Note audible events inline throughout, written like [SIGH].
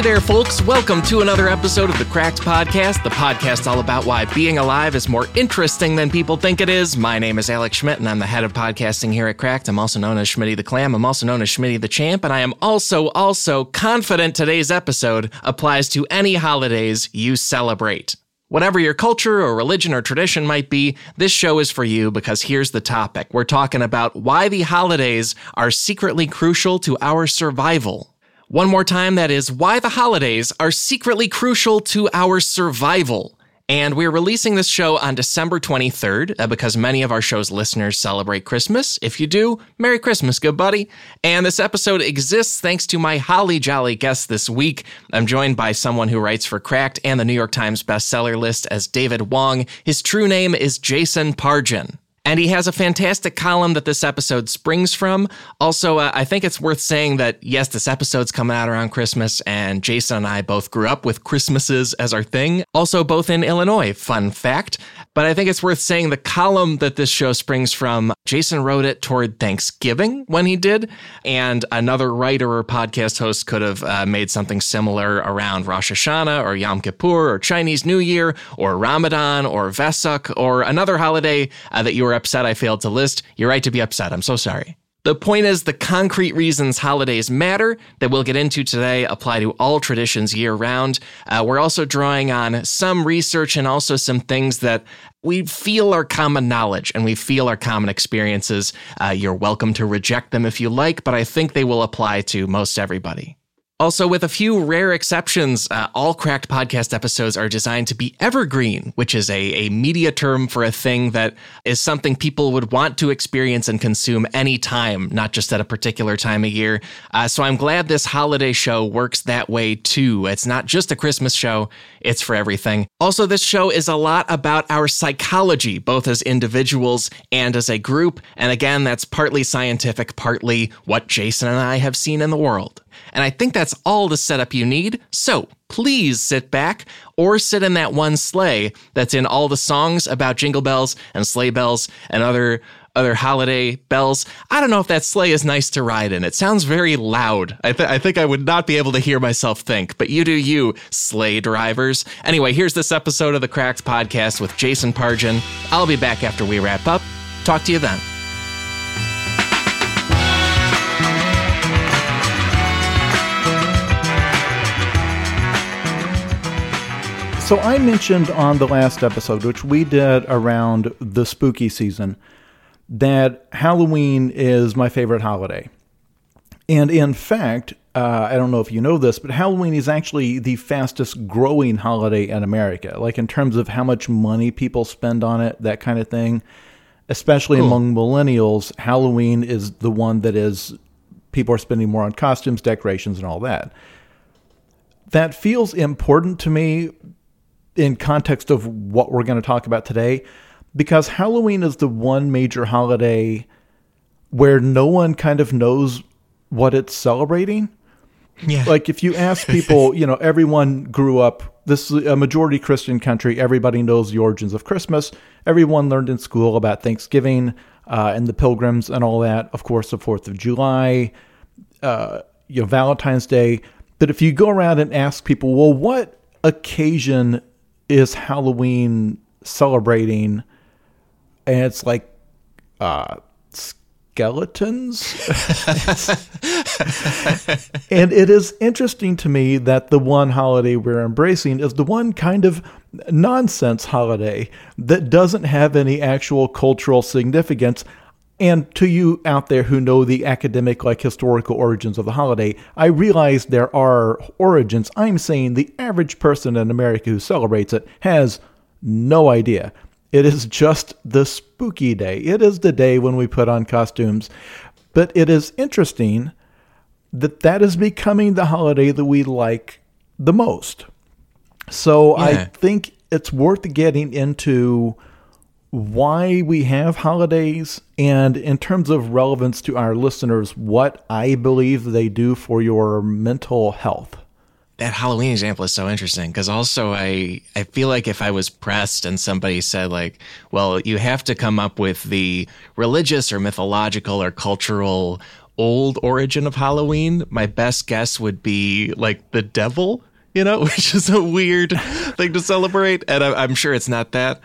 Hey there, folks. Welcome to another episode of the Cracked Podcast, the podcast all about why being alive is more interesting than people think it is. My name is Alex Schmidt, and I'm the head of podcasting here at Cracked. I'm also known as Schmitty the Clam. I'm also known as Schmitty the Champ, and I am also, also confident today's episode applies to any holidays you celebrate. Whatever your culture or religion or tradition might be, this show is for you because here's the topic. We're talking about why the holidays are secretly crucial to our survival. One more time, that is why the holidays are secretly crucial to our survival. And we're releasing this show on December 23rd uh, because many of our show's listeners celebrate Christmas. If you do, Merry Christmas, good buddy. And this episode exists thanks to my holly jolly guest this week. I'm joined by someone who writes for Cracked and the New York Times bestseller list as David Wong. His true name is Jason Pargin. And he has a fantastic column that this episode springs from. Also, uh, I think it's worth saying that, yes, this episode's coming out around Christmas, and Jason and I both grew up with Christmases as our thing. Also, both in Illinois, fun fact. But I think it's worth saying the column that this show springs from, Jason wrote it toward Thanksgiving when he did. And another writer or podcast host could have uh, made something similar around Rosh Hashanah or Yom Kippur or Chinese New Year or Ramadan or Vesak or another holiday uh, that you were upset I failed to list. You're right to be upset. I'm so sorry. The point is, the concrete reasons holidays matter that we'll get into today apply to all traditions year round. Uh, we're also drawing on some research and also some things that we feel are common knowledge and we feel are common experiences. Uh, you're welcome to reject them if you like, but I think they will apply to most everybody. Also, with a few rare exceptions, uh, all cracked podcast episodes are designed to be evergreen, which is a, a media term for a thing that is something people would want to experience and consume anytime, not just at a particular time of year. Uh, so I'm glad this holiday show works that way too. It's not just a Christmas show, it's for everything. Also, this show is a lot about our psychology, both as individuals and as a group. And again, that's partly scientific, partly what Jason and I have seen in the world. And I think that's all the setup you need. So please sit back or sit in that one sleigh that's in all the songs about jingle bells and sleigh bells and other other holiday bells. I don't know if that sleigh is nice to ride in. It sounds very loud. I, th- I think I would not be able to hear myself think, but you do you, sleigh drivers. Anyway, here's this episode of the Cracked Podcast with Jason Pargin. I'll be back after we wrap up. Talk to you then. So I mentioned on the last episode, which we did around the spooky season, that Halloween is my favorite holiday. And in fact, uh, I don't know if you know this, but Halloween is actually the fastest growing holiday in America. Like in terms of how much money people spend on it, that kind of thing. Especially cool. among millennials, Halloween is the one that is people are spending more on costumes, decorations, and all that. That feels important to me in context of what we're going to talk about today, because Halloween is the one major holiday where no one kind of knows what it's celebrating. Yeah. Like if you ask people, [LAUGHS] you know, everyone grew up this is a majority Christian country. Everybody knows the origins of Christmas. Everyone learned in school about Thanksgiving uh, and the Pilgrims and all that. Of course, the Fourth of July, uh, you know, Valentine's Day. But if you go around and ask people, well, what occasion is Halloween celebrating, and it's like uh, skeletons. [LAUGHS] and it is interesting to me that the one holiday we're embracing is the one kind of nonsense holiday that doesn't have any actual cultural significance. And to you out there who know the academic, like historical origins of the holiday, I realize there are origins. I'm saying the average person in America who celebrates it has no idea. It is just the spooky day. It is the day when we put on costumes. But it is interesting that that is becoming the holiday that we like the most. So yeah. I think it's worth getting into why we have holidays and in terms of relevance to our listeners, what I believe they do for your mental health. That Halloween example is so interesting because also I I feel like if I was pressed and somebody said like, well, you have to come up with the religious or mythological or cultural old origin of Halloween, my best guess would be like the devil, you know, [LAUGHS] which is a weird thing to celebrate. And I, am sure it's not that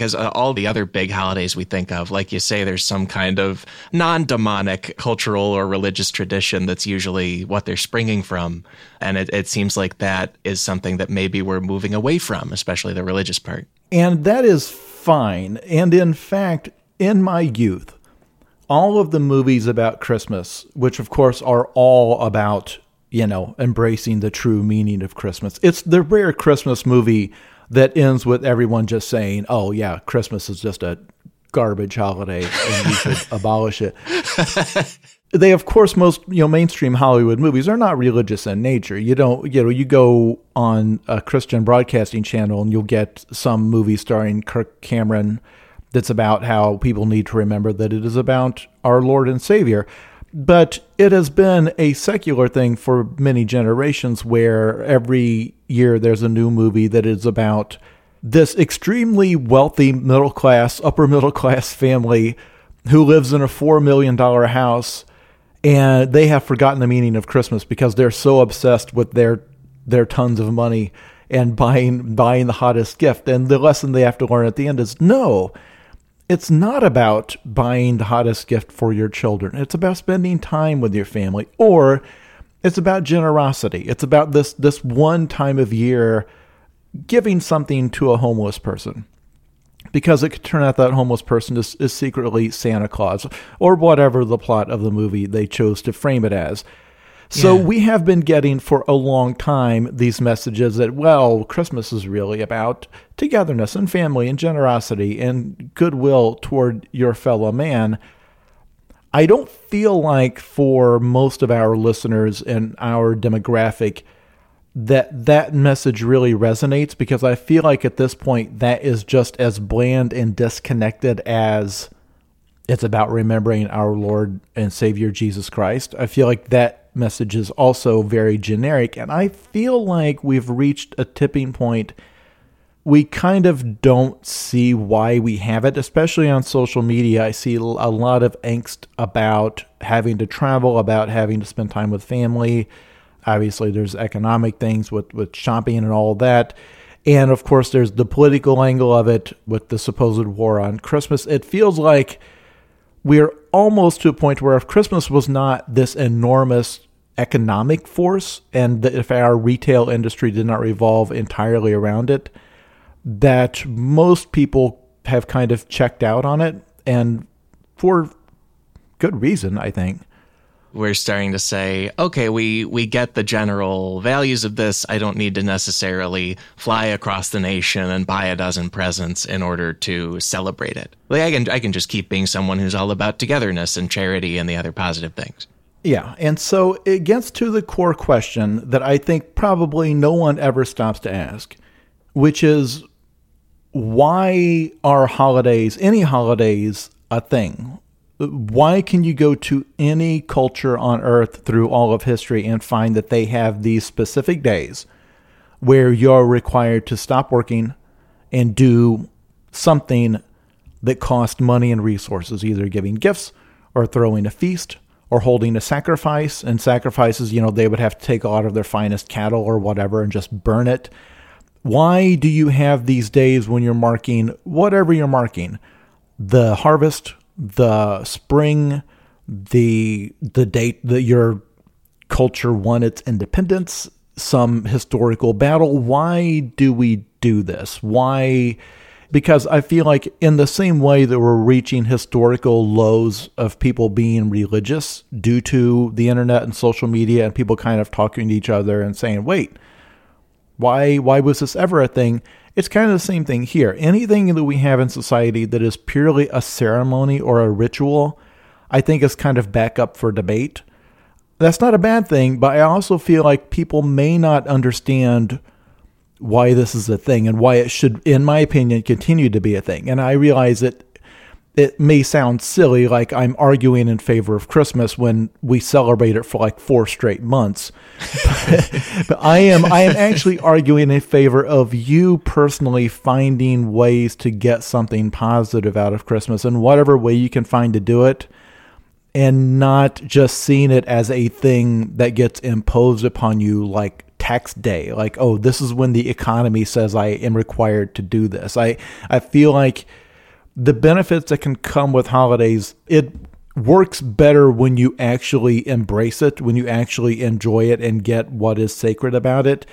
because uh, all the other big holidays we think of, like you say, there's some kind of non demonic cultural or religious tradition that's usually what they're springing from. And it, it seems like that is something that maybe we're moving away from, especially the religious part. And that is fine. And in fact, in my youth, all of the movies about Christmas, which of course are all about, you know, embracing the true meaning of Christmas. It's the rare Christmas movie that ends with everyone just saying, "Oh yeah, Christmas is just a garbage holiday and we should [LAUGHS] abolish it." they of course most you know mainstream Hollywood movies are not religious in nature. You don't you know you go on a Christian broadcasting channel and you'll get some movie starring Kirk Cameron that's about how people need to remember that it is about our Lord and Savior. But it has been a secular thing for many generations where every year there's a new movie that is about this extremely wealthy middle class, upper middle class family who lives in a $4 million house and they have forgotten the meaning of Christmas because they're so obsessed with their their tons of money and buying buying the hottest gift. And the lesson they have to learn at the end is no, it's not about buying the hottest gift for your children. It's about spending time with your family or it's about generosity. It's about this this one time of year giving something to a homeless person. Because it could turn out that homeless person is, is secretly Santa Claus or whatever the plot of the movie they chose to frame it as. So yeah. we have been getting for a long time these messages that, well, Christmas is really about togetherness and family and generosity and goodwill toward your fellow man. I don't feel like for most of our listeners and our demographic that that message really resonates because I feel like at this point that is just as bland and disconnected as it's about remembering our Lord and Savior Jesus Christ. I feel like that message is also very generic. And I feel like we've reached a tipping point. We kind of don't see why we have it, especially on social media. I see a lot of angst about having to travel, about having to spend time with family. Obviously, there's economic things with, with shopping and all that. And of course, there's the political angle of it with the supposed war on Christmas. It feels like we're almost to a point where if Christmas was not this enormous economic force and if our retail industry did not revolve entirely around it, that most people have kind of checked out on it and for good reason, I think we're starting to say, okay, we we get the general values of this. I don't need to necessarily fly across the nation and buy a dozen presents in order to celebrate it. Like I can I can just keep being someone who's all about togetherness and charity and the other positive things. Yeah, and so it gets to the core question that I think probably no one ever stops to ask, which is why are holidays, any holidays, a thing? why can you go to any culture on earth through all of history and find that they have these specific days where you're required to stop working and do something that costs money and resources, either giving gifts or throwing a feast or holding a sacrifice. And sacrifices, you know, they would have to take a lot of their finest cattle or whatever and just burn it. Why do you have these days when you're marking whatever you're marking? The harvest, the spring, the the date that your culture won its independence, some historical battle. Why do we do this? Why? Because I feel like, in the same way that we're reaching historical lows of people being religious due to the internet and social media and people kind of talking to each other and saying, wait, why, why was this ever a thing? It's kind of the same thing here. Anything that we have in society that is purely a ceremony or a ritual, I think is kind of back up for debate. That's not a bad thing, but I also feel like people may not understand why this is a thing and why it should, in my opinion, continue to be a thing. And I realize that it may sound silly, like I'm arguing in favor of Christmas when we celebrate it for like four straight months. [LAUGHS] but I am I am actually arguing in favor of you personally finding ways to get something positive out of Christmas in whatever way you can find to do it. and not just seeing it as a thing that gets imposed upon you like tax day like oh this is when the economy says i am required to do this i i feel like the benefits that can come with holidays it works better when you actually embrace it when you actually enjoy it and get what is sacred about it.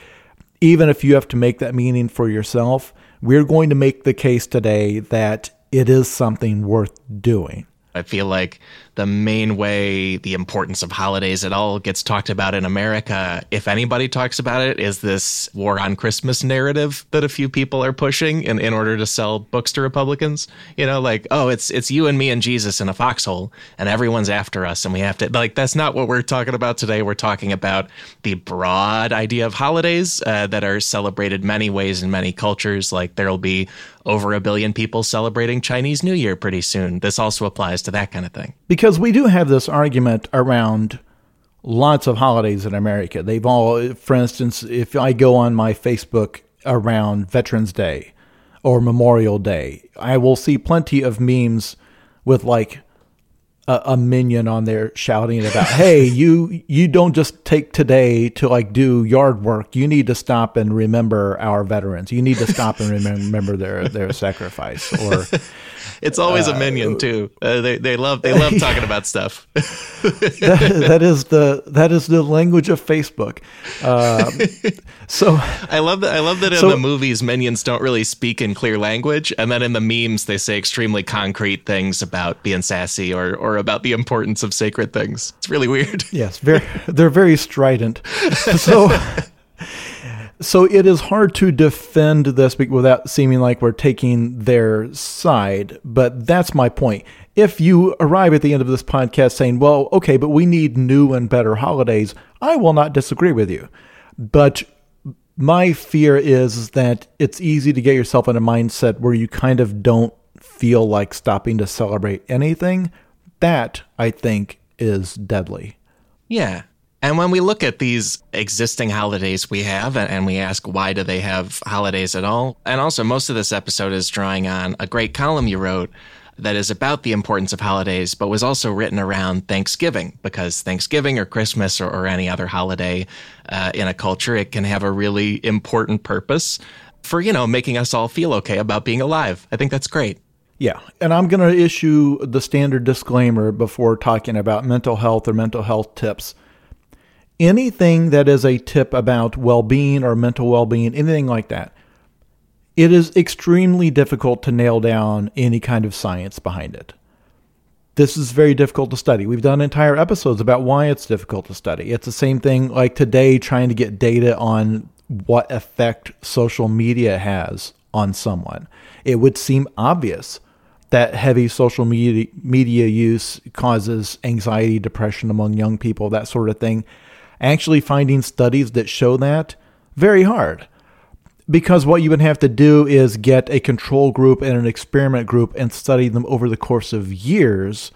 Even if you have to make that meaning for yourself we're going to make the case today that it is something worth doing. I feel like the main way the importance of holidays at all gets talked about in America, if anybody talks about it, is this war on Christmas narrative that a few people are pushing in, in order to sell books to Republicans. You know, like, oh, it's it's you and me and Jesus in a foxhole, and everyone's after us, and we have to like that's not what we're talking about today. We're talking about the broad idea of holidays uh, that are celebrated many ways in many cultures. Like there'll be over a billion people celebrating Chinese New Year pretty soon. This also applies to that kind of thing. Because we do have this argument around lots of holidays in America. They've all, for instance, if I go on my Facebook around Veterans Day or Memorial Day, I will see plenty of memes with like a, a minion on there shouting about, "Hey, [LAUGHS] you you don't just take today to like do yard work. You need to stop and remember our veterans. You need to stop and remember their their sacrifice." Or [LAUGHS] it's always uh, a minion too. Uh, they they love they love talking about stuff. [LAUGHS] that, that is the that is the language of Facebook. Um, so I love that. I love that in so, the movies, minions don't really speak in clear language, and then in the memes, they say extremely concrete things about being sassy or or about the importance of sacred things. It's really weird. [LAUGHS] Yes, very. They're very strident. [LAUGHS] So. So it is hard to defend this without seeming like we're taking their side, but that's my point. If you arrive at the end of this podcast saying, well, okay, but we need new and better holidays, I will not disagree with you. But my fear is that it's easy to get yourself in a mindset where you kind of don't feel like stopping to celebrate anything. That, I think, is deadly. Yeah. And when we look at these existing holidays we have and we ask why do they have holidays at all? And also most of this episode is drawing on a great column you wrote that is about the importance of holidays, but was also written around Thanksgiving because Thanksgiving or Christmas or, or any other holiday uh, in a culture, it can have a really important purpose for, you know, making us all feel okay about being alive. I think that's great. Yeah. And I'm going to issue the standard disclaimer before talking about mental health or mental health tips anything that is a tip about well being or mental well being, anything like that, it is extremely difficult to nail down any kind of science behind it. This is very difficult to study. We've done entire episodes about why it's difficult to study. It's the same thing like today trying to get data on what effect social media has on someone. It would seem obvious that heavy social media, media use causes anxiety, depression among young people, that sort of thing. Actually finding studies that show that very hard. Because what you would have to do is get a control group and an experiment group and study them over the course of years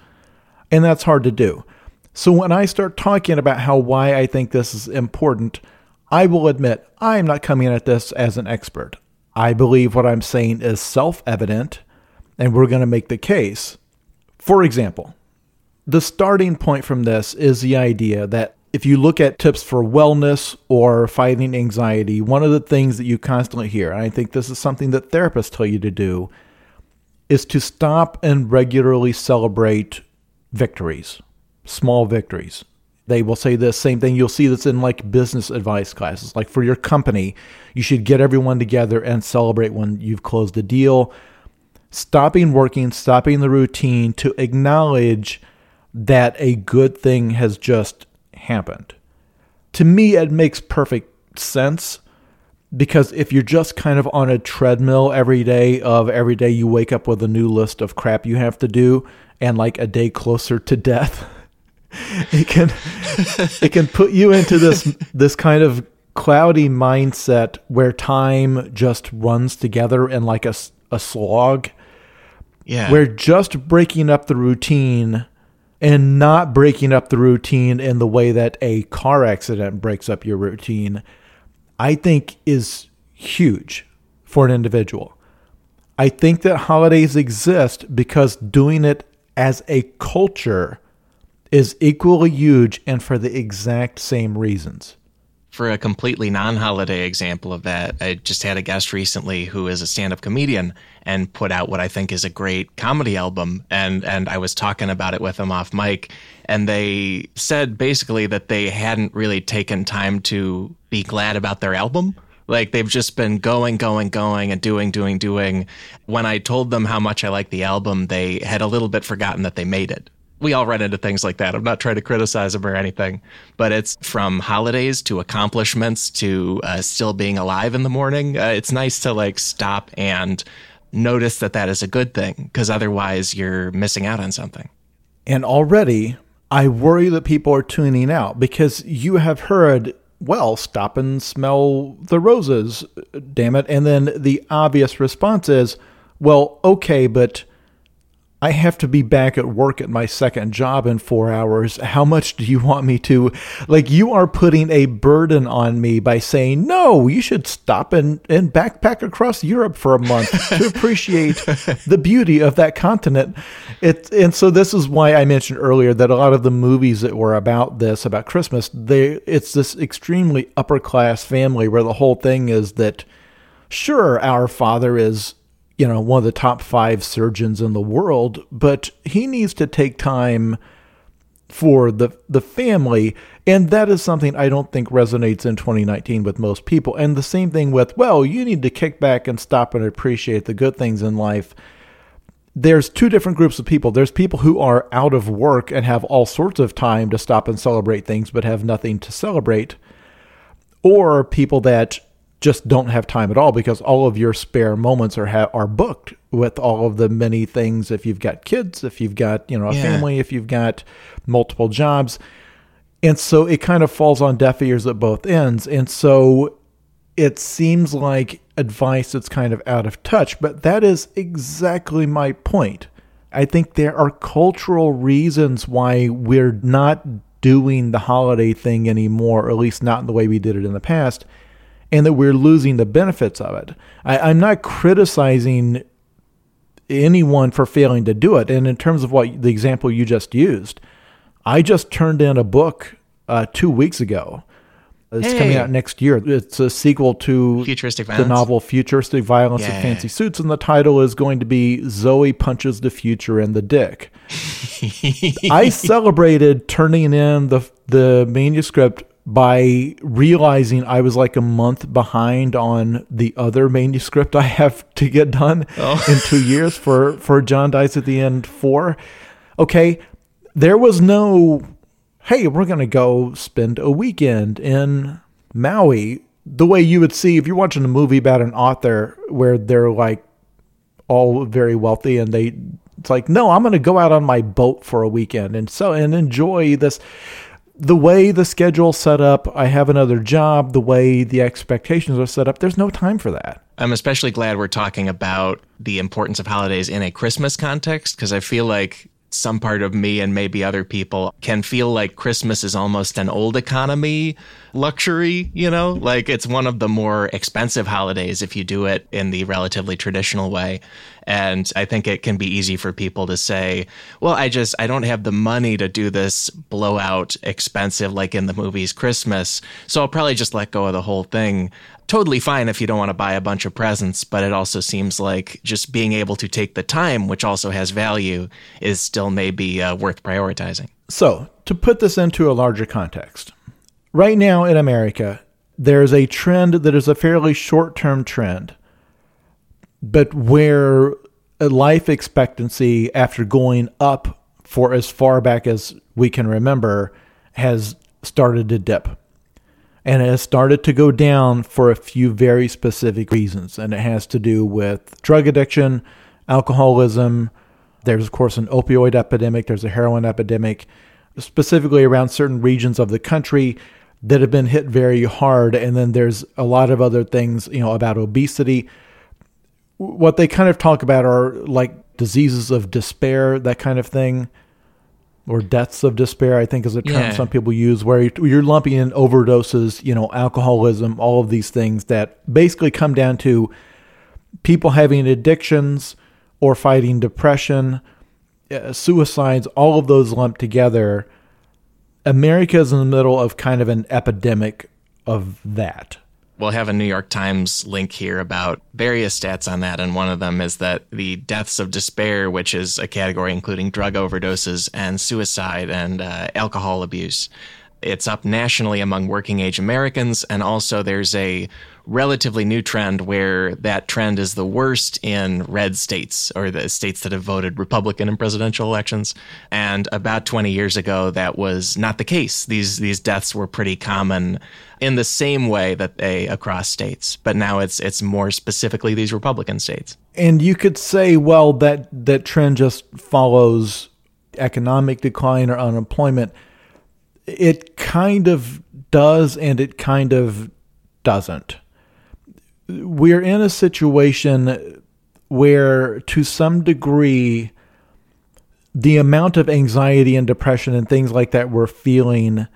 and that's hard to do. So when i start talking about how why i think this is important i will admit i'm not coming at this as an expert. I believe what i'm saying is self-evident and we're going to make the case for example the starting point from this is the idea that if you look at tips for wellness or fighting anxiety, one of the things that you constantly hear, and I think this is something that therapists tell you to do, is to stop and regularly celebrate victories, small victories. They will say the same thing. You'll see this in like business advice classes. Like for your company, you should get everyone together and celebrate when you've closed a deal. Stopping working, stopping the routine to acknowledge that a good thing has just happened. To me, it makes perfect sense because if you're just kind of on a treadmill every day of every day you wake up with a new list of crap you have to do and like a day closer to death [LAUGHS] it can it can put you into this this kind of cloudy mindset where time just runs together in like a, a slog yeah where just breaking up the routine and not breaking up the routine in the way that a car accident breaks up your routine, I think is huge for an individual. I think that holidays exist because doing it as a culture is equally huge and for the exact same reasons. For a completely non holiday example of that, I just had a guest recently who is a stand up comedian and put out what I think is a great comedy album. And, and I was talking about it with them off mic. And they said basically that they hadn't really taken time to be glad about their album. Like they've just been going, going, going and doing, doing, doing. When I told them how much I like the album, they had a little bit forgotten that they made it we all run into things like that. I'm not trying to criticize them or anything, but it's from holidays to accomplishments to uh, still being alive in the morning. Uh, it's nice to like stop and notice that that is a good thing because otherwise you're missing out on something. And already I worry that people are tuning out because you have heard, well, stop and smell the roses, damn it. And then the obvious response is, well, okay, but I have to be back at work at my second job in four hours. How much do you want me to? Like, you are putting a burden on me by saying, no, you should stop and, and backpack across Europe for a month to [LAUGHS] appreciate the beauty of that continent. It, and so, this is why I mentioned earlier that a lot of the movies that were about this, about Christmas, they, it's this extremely upper class family where the whole thing is that, sure, our father is you know, one of the top five surgeons in the world, but he needs to take time for the the family. And that is something I don't think resonates in 2019 with most people. And the same thing with well you need to kick back and stop and appreciate the good things in life. There's two different groups of people. There's people who are out of work and have all sorts of time to stop and celebrate things but have nothing to celebrate or people that just don't have time at all because all of your spare moments are ha- are booked with all of the many things. If you've got kids if you've got you know a yeah. family if you've got multiple jobs. And so it kind of falls on deaf ears at both ends. And so it seems like advice that's kind of out of touch but that is exactly my point. I think there are cultural reasons why we're not doing the holiday thing anymore or at least not in the way we did it in the past and that we're losing the benefits of it. I, am not criticizing anyone for failing to do it. And in terms of what the example you just used, I just turned in a book uh, two weeks ago. It's hey. coming out next year. It's a sequel to Futuristic the novel Futuristic Violence yeah. and Fancy Suits, and the title is going to be Zoe Punches the Future in the Dick. [LAUGHS] I celebrated turning in the the manuscript by realizing I was like a month behind on the other manuscript I have [LAUGHS] to get done oh. in two years for, for John Dies at the End 4. Okay, there was no, hey, we're going to go spend a weekend in Maui the way you would see if you're watching a movie about an author where they're like all very wealthy and they it's like no i'm going to go out on my boat for a weekend and so and enjoy this the way the schedule's set up, I have another job, the way the expectations are set up, there's no time for that. I'm especially glad we're talking about the importance of holidays in a Christmas context because I feel like some part of me and maybe other people can feel like Christmas is almost an old economy luxury, you know? Like it's one of the more expensive holidays if you do it in the relatively traditional way. And I think it can be easy for people to say, well, I just, I don't have the money to do this blowout expensive like in the movies Christmas. So I'll probably just let go of the whole thing totally fine if you don't want to buy a bunch of presents, but it also seems like just being able to take the time, which also has value, is still maybe uh, worth prioritizing. So, to put this into a larger context, right now in America, there's a trend that is a fairly short term trend, but where life expectancy after going up for as far back as we can remember has started to dip and it has started to go down for a few very specific reasons. And it has to do with drug addiction, alcoholism. There's, of course, an opioid epidemic, there's a heroin epidemic, specifically around certain regions of the country that have been hit very hard. And then there's a lot of other things, you know, about obesity. What they kind of talk about are like diseases of despair, that kind of thing or deaths of despair, I think is a term yeah. some people use, where you're lumping in overdoses, you know, alcoholism, all of these things that basically come down to people having addictions or fighting depression, uh, suicides, all of those lumped together America is in the middle of kind of an epidemic of that. We'll have a New York Times link here about various stats on that. And one of them is that the deaths of despair, which is a category including drug overdoses and suicide and uh, alcohol abuse, it's up nationally among working age Americans. And also, there's a relatively new trend where that trend is the worst in red states or the states that have voted Republican in presidential elections. And about 20 years ago, that was not the case. These these deaths were pretty common in the same way that they across states, but now it's it's more specifically these Republican states. And you could say, well, that that trend just follows economic decline or unemployment. It kind of does, and it kind of doesn't we're in a situation where, to some degree, the amount of anxiety and depression and things like that we're feeling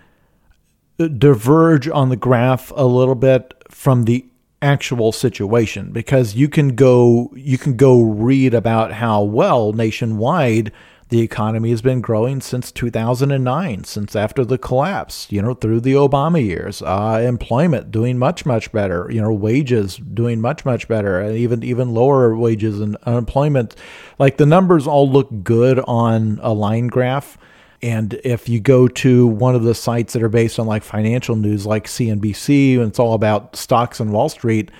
uh, diverge on the graph a little bit from the actual situation because you can go you can go read about how well nationwide the economy has been growing since 2009, since after the collapse, you know, through the Obama years. Uh, employment doing much, much better. You know, wages doing much, much better. And even, even lower wages and unemployment. Like the numbers all look good on a line graph. And if you go to one of the sites that are based on like financial news, like CNBC, and it's all about stocks and Wall Street,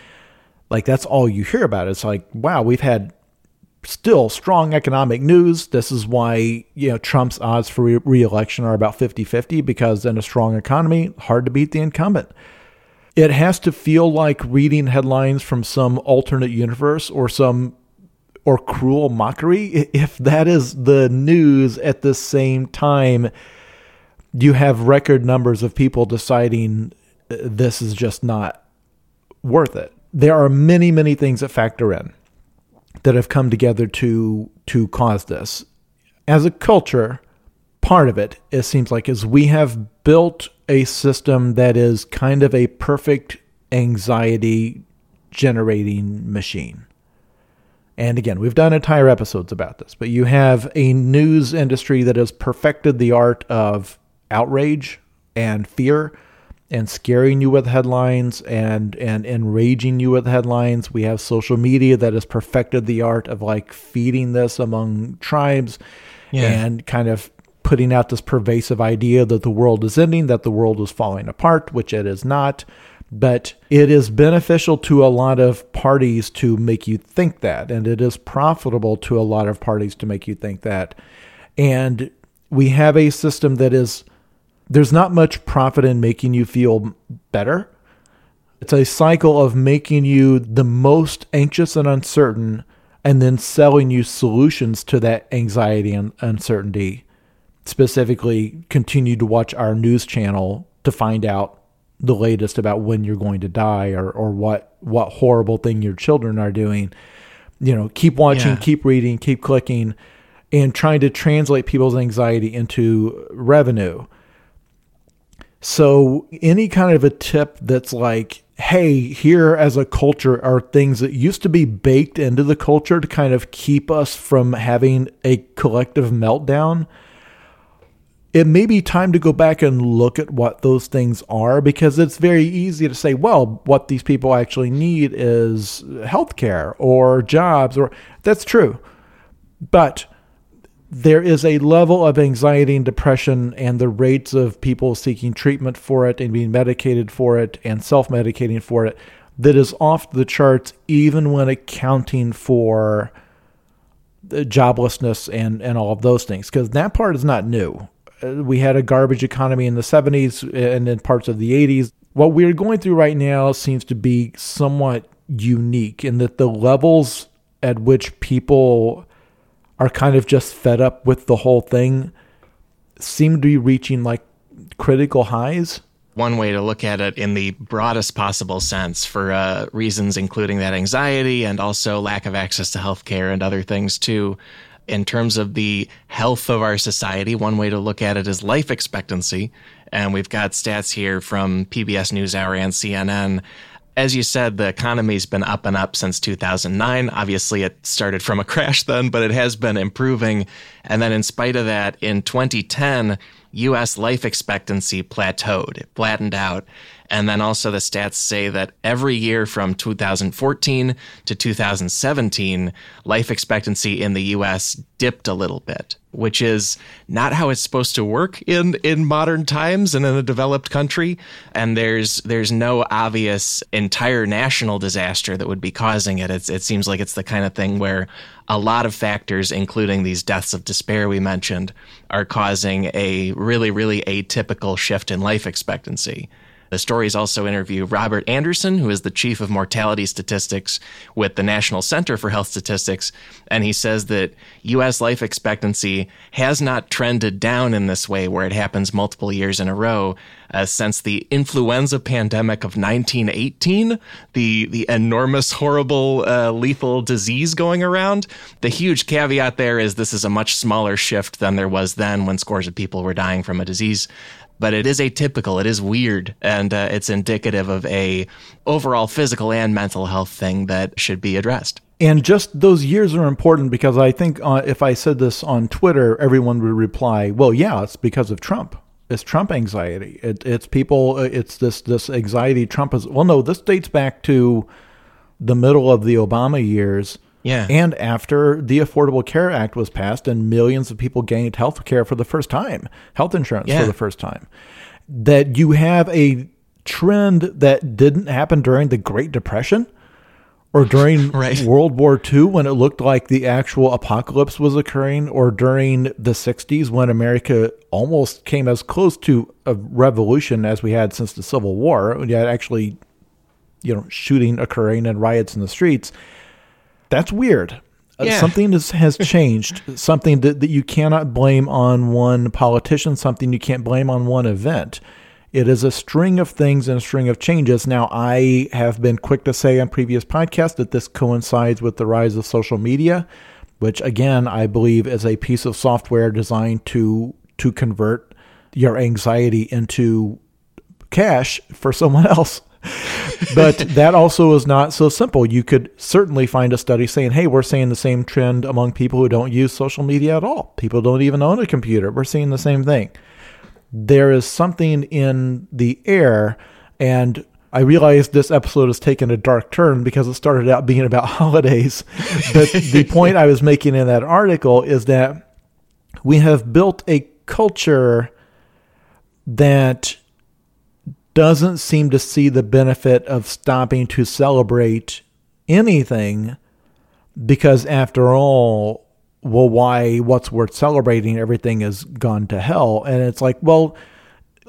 like that's all you hear about. It's like, wow, we've had still strong economic news. This is why, you know, Trump's odds for re- reelection are about 50-50 because in a strong economy, hard to beat the incumbent. It has to feel like reading headlines from some alternate universe or some or cruel mockery if that is the news at the same time you have record numbers of people deciding uh, this is just not worth it. There are many, many things that factor in that have come together to to cause this. As a culture, part of it, it seems like, is we have built a system that is kind of a perfect anxiety generating machine. And again, we've done entire episodes about this, but you have a news industry that has perfected the art of outrage and fear and scaring you with headlines and and enraging you with headlines. We have social media that has perfected the art of like feeding this among tribes yeah. and kind of putting out this pervasive idea that the world is ending, that the world is falling apart, which it is not. But it is beneficial to a lot of parties to make you think that, and it is profitable to a lot of parties to make you think that. And we have a system that is there's not much profit in making you feel better. It's a cycle of making you the most anxious and uncertain and then selling you solutions to that anxiety and uncertainty. Specifically, continue to watch our news channel to find out the latest about when you're going to die or, or what what horrible thing your children are doing. You know, keep watching, yeah. keep reading, keep clicking, and trying to translate people's anxiety into revenue. So, any kind of a tip that's like, hey, here as a culture are things that used to be baked into the culture to kind of keep us from having a collective meltdown. It may be time to go back and look at what those things are because it's very easy to say, well, what these people actually need is healthcare or jobs, or that's true. But there is a level of anxiety and depression, and the rates of people seeking treatment for it and being medicated for it and self medicating for it that is off the charts, even when accounting for the joblessness and, and all of those things, because that part is not new. Uh, we had a garbage economy in the 70s and in parts of the 80s. What we're going through right now seems to be somewhat unique in that the levels at which people are kind of just fed up with the whole thing seem to be reaching like critical highs. One way to look at it in the broadest possible sense for uh, reasons including that anxiety and also lack of access to healthcare and other things too. In terms of the health of our society, one way to look at it is life expectancy. And we've got stats here from PBS NewsHour and CNN as you said, the economy's been up and up since 2009. Obviously, it started from a [LAUGHS] crash then, but it has been improving. And then, in spite of that, in 2010, US life expectancy plateaued, it flattened out. And then also the stats say that every year from 2014 to 2017, life expectancy in the US dipped a little bit, which is not how it's supposed to work in, in modern times and in a developed country. And there's there's no obvious entire national disaster that would be causing it. It's, it seems like it's the kind of thing where a lot of factors, including these deaths of despair we mentioned, are causing a really, really atypical shift in life expectancy. The stories also interview Robert Anderson, who is the chief of mortality statistics with the National Center for Health Statistics, and he says that U.S. life expectancy has not trended down in this way, where it happens multiple years in a row, uh, since the influenza pandemic of 1918, the the enormous, horrible, uh, lethal disease going around. The huge caveat there is this is a much smaller shift than there was then, when scores of people were dying from a disease but it is atypical. It is weird, and uh, it's indicative of a overall physical and mental health thing that should be addressed. And just those years are important because I think uh, if I said this on Twitter, everyone would reply, "Well, yeah, it's because of Trump. It's Trump anxiety. It, it's people. Uh, it's this this anxiety. Trump is. Well, no, this dates back to the middle of the Obama years." Yeah. And after the Affordable Care Act was passed and millions of people gained health care for the first time, health insurance yeah. for the first time, that you have a trend that didn't happen during the Great Depression or [LAUGHS] during right. World War II when it looked like the actual apocalypse was occurring, or during the 60s when America almost came as close to a revolution as we had since the Civil War. When you had actually, you know, shooting occurring and riots in the streets that's weird. Yeah. Something has, has changed. [LAUGHS] something that, that you cannot blame on one politician, something you can't blame on one event. It is a string of things and a string of changes. Now, I have been quick to say on previous podcasts that this coincides with the rise of social media, which again I believe is a piece of software designed to to convert your anxiety into cash for someone [LAUGHS] else [LAUGHS] but that also is not so simple. You could certainly find a study saying, hey, we're seeing the same trend among people who don't use social media at all. People don't even own a computer. We're seeing the same thing. There is something in the air, and I realize this episode has taken a dark turn because it started out being about [LAUGHS] holidays. But the [LAUGHS] point I was making in that article is that we have built a culture that doesn't seem to see the benefit of stopping to celebrate anything because after all well why what's worth celebrating everything has gone to hell and it's like well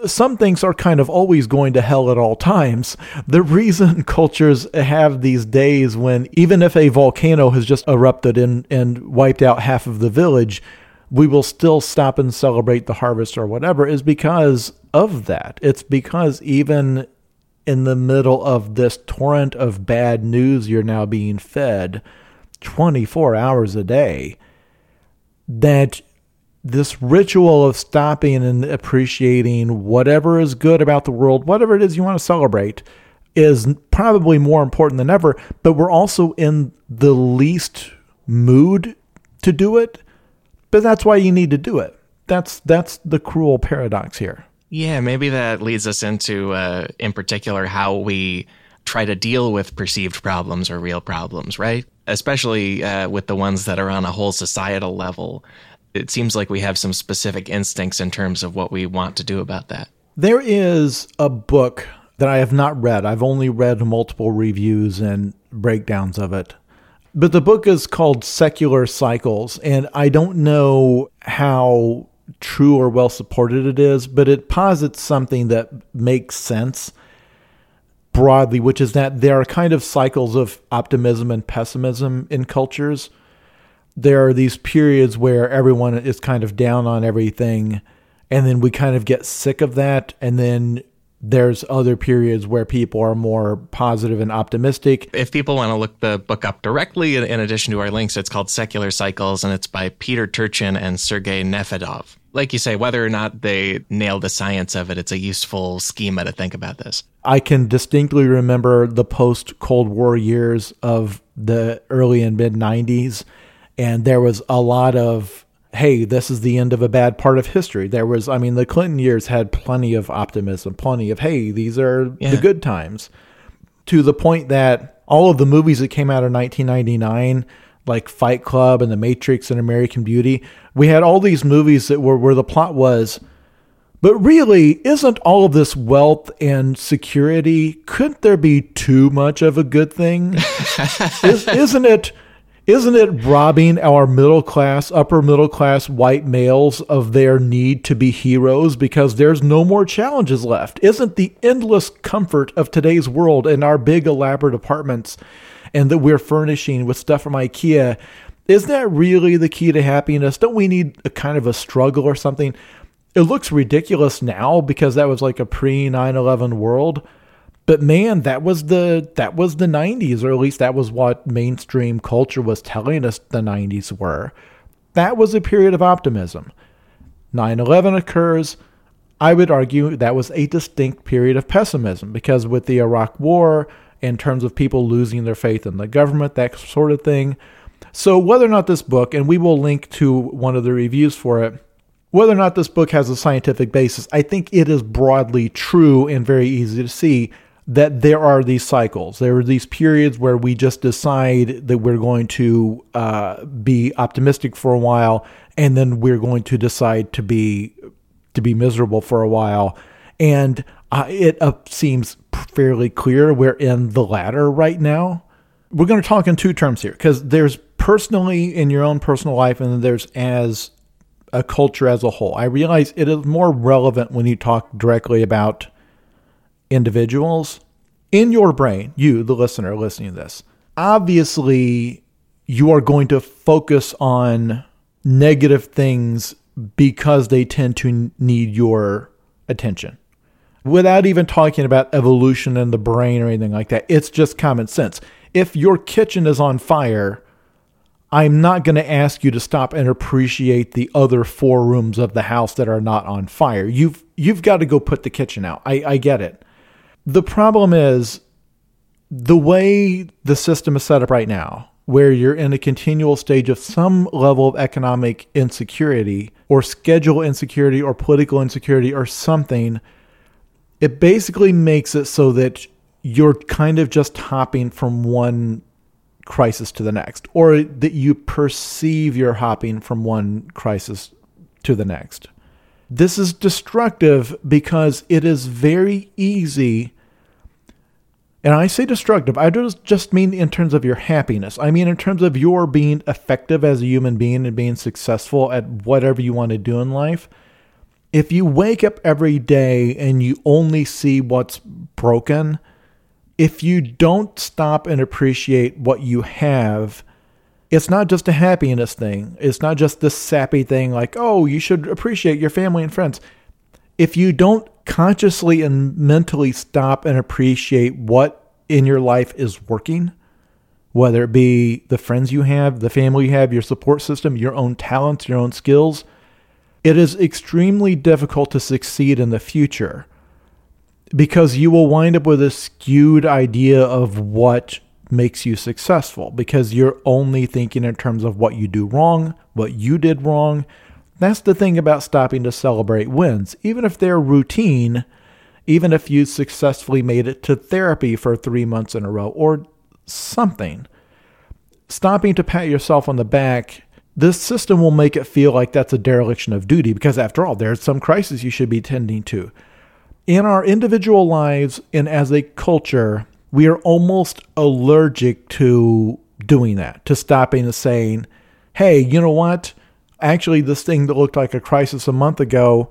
some things are kind of always going to hell at all times. [LAUGHS] The reason [LAUGHS] cultures have these days when even if a volcano has just erupted and, and wiped out half of the village, we will still stop and celebrate the harvest or whatever is because of that. It's because even in the middle of this torrent of bad news you're now being fed 24 hours a day, that this ritual of stopping and appreciating whatever is good about the world, whatever it is you want to celebrate, is probably more important than ever. But we're also in the least mood to do it but that's why you need to do it. That's that's the cruel paradox here. Yeah, maybe that leads us into, uh, in particular, how we try to deal with perceived problems or real problems, right? Especially uh, with the ones that are on a whole societal level. It seems like we have some specific instincts in terms of what we want to do about that. There is a book that I have not read. I've only read multiple reviews and breakdowns of it but the book is called Secular Cycles, and I don't know how true or well supported it is, but it posits something that makes sense broadly, which is that there are kind of cycles of optimism and pessimism in cultures. There are these periods where everyone is kind of down on everything, and then we kind of get sick of that, and then there's other periods where people are more positive and optimistic. If people want to look the book up directly, in addition to our links, it's called Secular Cycles and it's by Peter Turchin and Sergei Nefedov. Like you say, whether or not they nail the science of it, it's a useful schema to think about this. I can distinctly remember the post Cold War years of the early and mid 90s, and there was a lot of hey, this is the end of a bad part of history. There was, I mean, the Clinton years had plenty of optimism, plenty of, hey, these are yeah. the good times, to the point that all of the movies that came out in 1999, like Fight Club and The Matrix and American Beauty, we had all these movies that were where the plot was, but really, isn't all of this wealth and security, couldn't there be too much of a good thing? [LAUGHS] Is, isn't it? Isn't it robbing our middle class, upper middle class white males of their need to be heroes because there's no more challenges left? Isn't the endless comfort of today's world and our big elaborate apartments and that we're furnishing with stuff from IKEA, isn't that really the key to happiness? Don't we need a kind of a struggle or something? It looks ridiculous now because that was like a pre 9 11 world but man, that was the that was the 90s or at least that was what mainstream culture was telling us the 90s were. That was a period of optimism. 9/11 occurs, I would argue that was a distinct period of pessimism because with the Iraq war in terms of people losing their faith in the government, that sort of thing. So whether or not this book and we will link to one of the reviews for it whether or not this book has a scientific basis, I think it is broadly true and very easy to see that there are these cycles. There are these periods where we just decide that we're going to uh, be optimistic for a while, and then we're going to decide to be to be miserable for a while. And uh, it uh, seems fairly clear we're in the latter right now. We're going to talk in two terms here because there's personally in your own personal life, and then there's as a culture as a whole. I realize it is more relevant when you talk directly about individuals in your brain, you, the listener listening to this, obviously you are going to focus on negative things because they tend to need your attention. Without even talking about evolution in the brain or anything like that, it's just common sense. If your kitchen is on fire, I'm not going to ask you to stop and appreciate the other four rooms of the house that are not on fire. You've you've got to go put the kitchen out. I, I get it. The problem is the way the system is set up right now, where you're in a continual stage of some level of economic insecurity or schedule insecurity or political insecurity or something, it basically makes it so that you're kind of just hopping from one crisis to the next, or that you perceive you're hopping from one crisis to the next. This is destructive because it is very easy and I say destructive, I don't just mean in terms of your happiness. I mean in terms of your being effective as a human being and being successful at whatever you want to do in life. If you wake up every day and you only see what's broken, if you don't stop and appreciate what you have, it's not just a happiness thing. It's not just this sappy thing like, oh, you should appreciate your family and friends. If you don't consciously and mentally stop and appreciate what in your life is working, whether it be the friends you have, the family you have, your support system, your own talents, your own skills, it is extremely difficult to succeed in the future because you will wind up with a skewed idea of what makes you successful because you're only thinking in terms of what you do wrong, what you did wrong, that's the thing about stopping to celebrate wins. Even if they're routine, even if you successfully made it to therapy for three months in a row or something, stopping to pat yourself on the back, this system will make it feel like that's a dereliction of duty because, after all, there's some crisis you should be tending to. In our individual lives and as a culture, we are almost allergic to doing that, to stopping and saying, hey, you know what? Actually this thing that looked like a crisis a month ago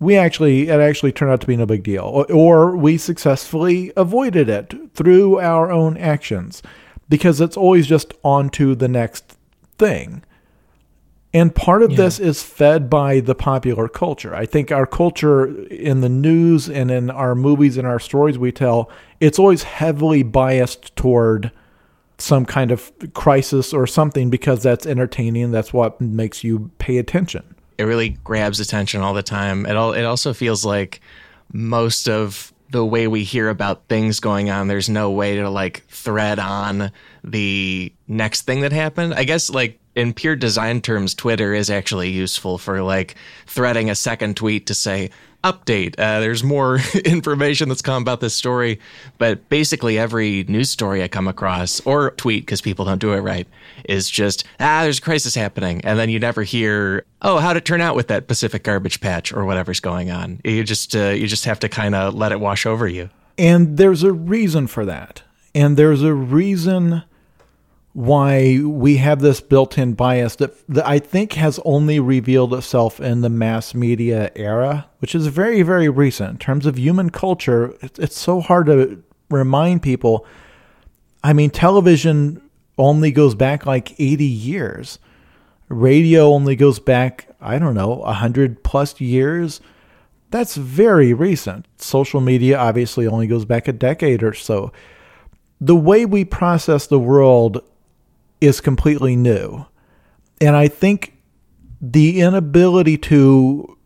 we actually it actually turned out to be no big deal or, or we successfully avoided it through our own actions because it's always just on to the next thing and part of yeah. this is fed by the popular culture. I think our culture in the news and in our movies and our stories we tell, it's always heavily biased toward some kind of crisis or something because that's entertaining. That's what makes you pay attention. It really grabs attention all the time. It all it also feels like most of the way we hear about things going on, there's no way to like thread on the next thing that happened. I guess like in pure design terms, Twitter is actually useful for like threading a second tweet to say, update. Uh, there's more [LAUGHS] information that's come about this story, but basically every news story I come across or tweet because people don't do it right is just ah, there's a crisis happening, and then you never hear oh how'd it turn out with that Pacific garbage patch or whatever's going on. You just uh, you just have to kind of let it wash over you. And there's a reason for that, and there's a reason why we have this built-in bias that, that I think has only revealed itself in the mass media era, which is very, very recent in terms of human culture. It's, it's so hard to remind people. I mean, television only goes back like 80 years. Radio only goes back, I don't know, 100 plus years. That's very recent. Social media obviously only goes back a decade or so. The way we process the world is completely new. And I think the inability to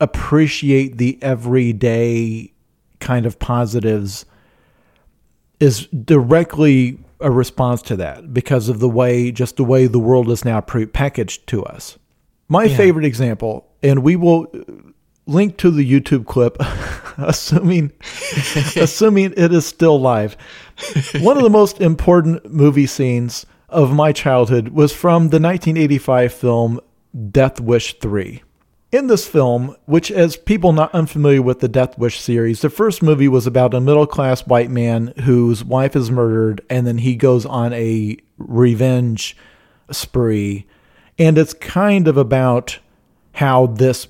appreciate the everyday kind of positives is directly a response to that because of the way, just the way the world is now pre-packaged to us. My yeah. favorite example, and we will link to the YouTube clip, [LAUGHS] assuming [LAUGHS] assuming it is still live. One of the most important movie scenes of my childhood was from the 1985 film Death Wish 3. In this film, which, as people not unfamiliar with the Death Wish series, the first movie was about a middle class white man whose wife is murdered, and then he goes on a revenge spree. And it's kind of about how this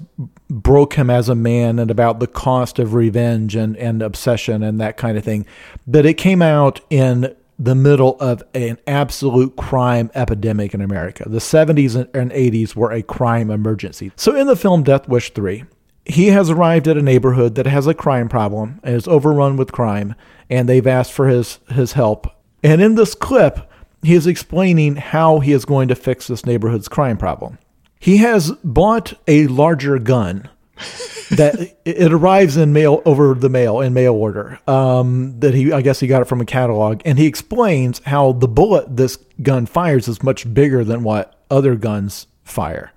broke him as a man and about the cost of revenge and, and obsession and that kind of thing. But it came out in the middle of an absolute crime epidemic in America. The 70s and 80s were a crime emergency. So in the film Death Wish 3, he has arrived at a neighborhood that has a crime problem and is overrun with crime, and they've asked for his, his help. And in this clip, he is explaining how he is going to fix this neighborhood's crime problem. He has bought a larger gun [LAUGHS] that it arrives in mail over the mail in mail order. Um, that he, I guess, he got it from a catalog, and he explains how the bullet this gun fires is much bigger than what other guns fire.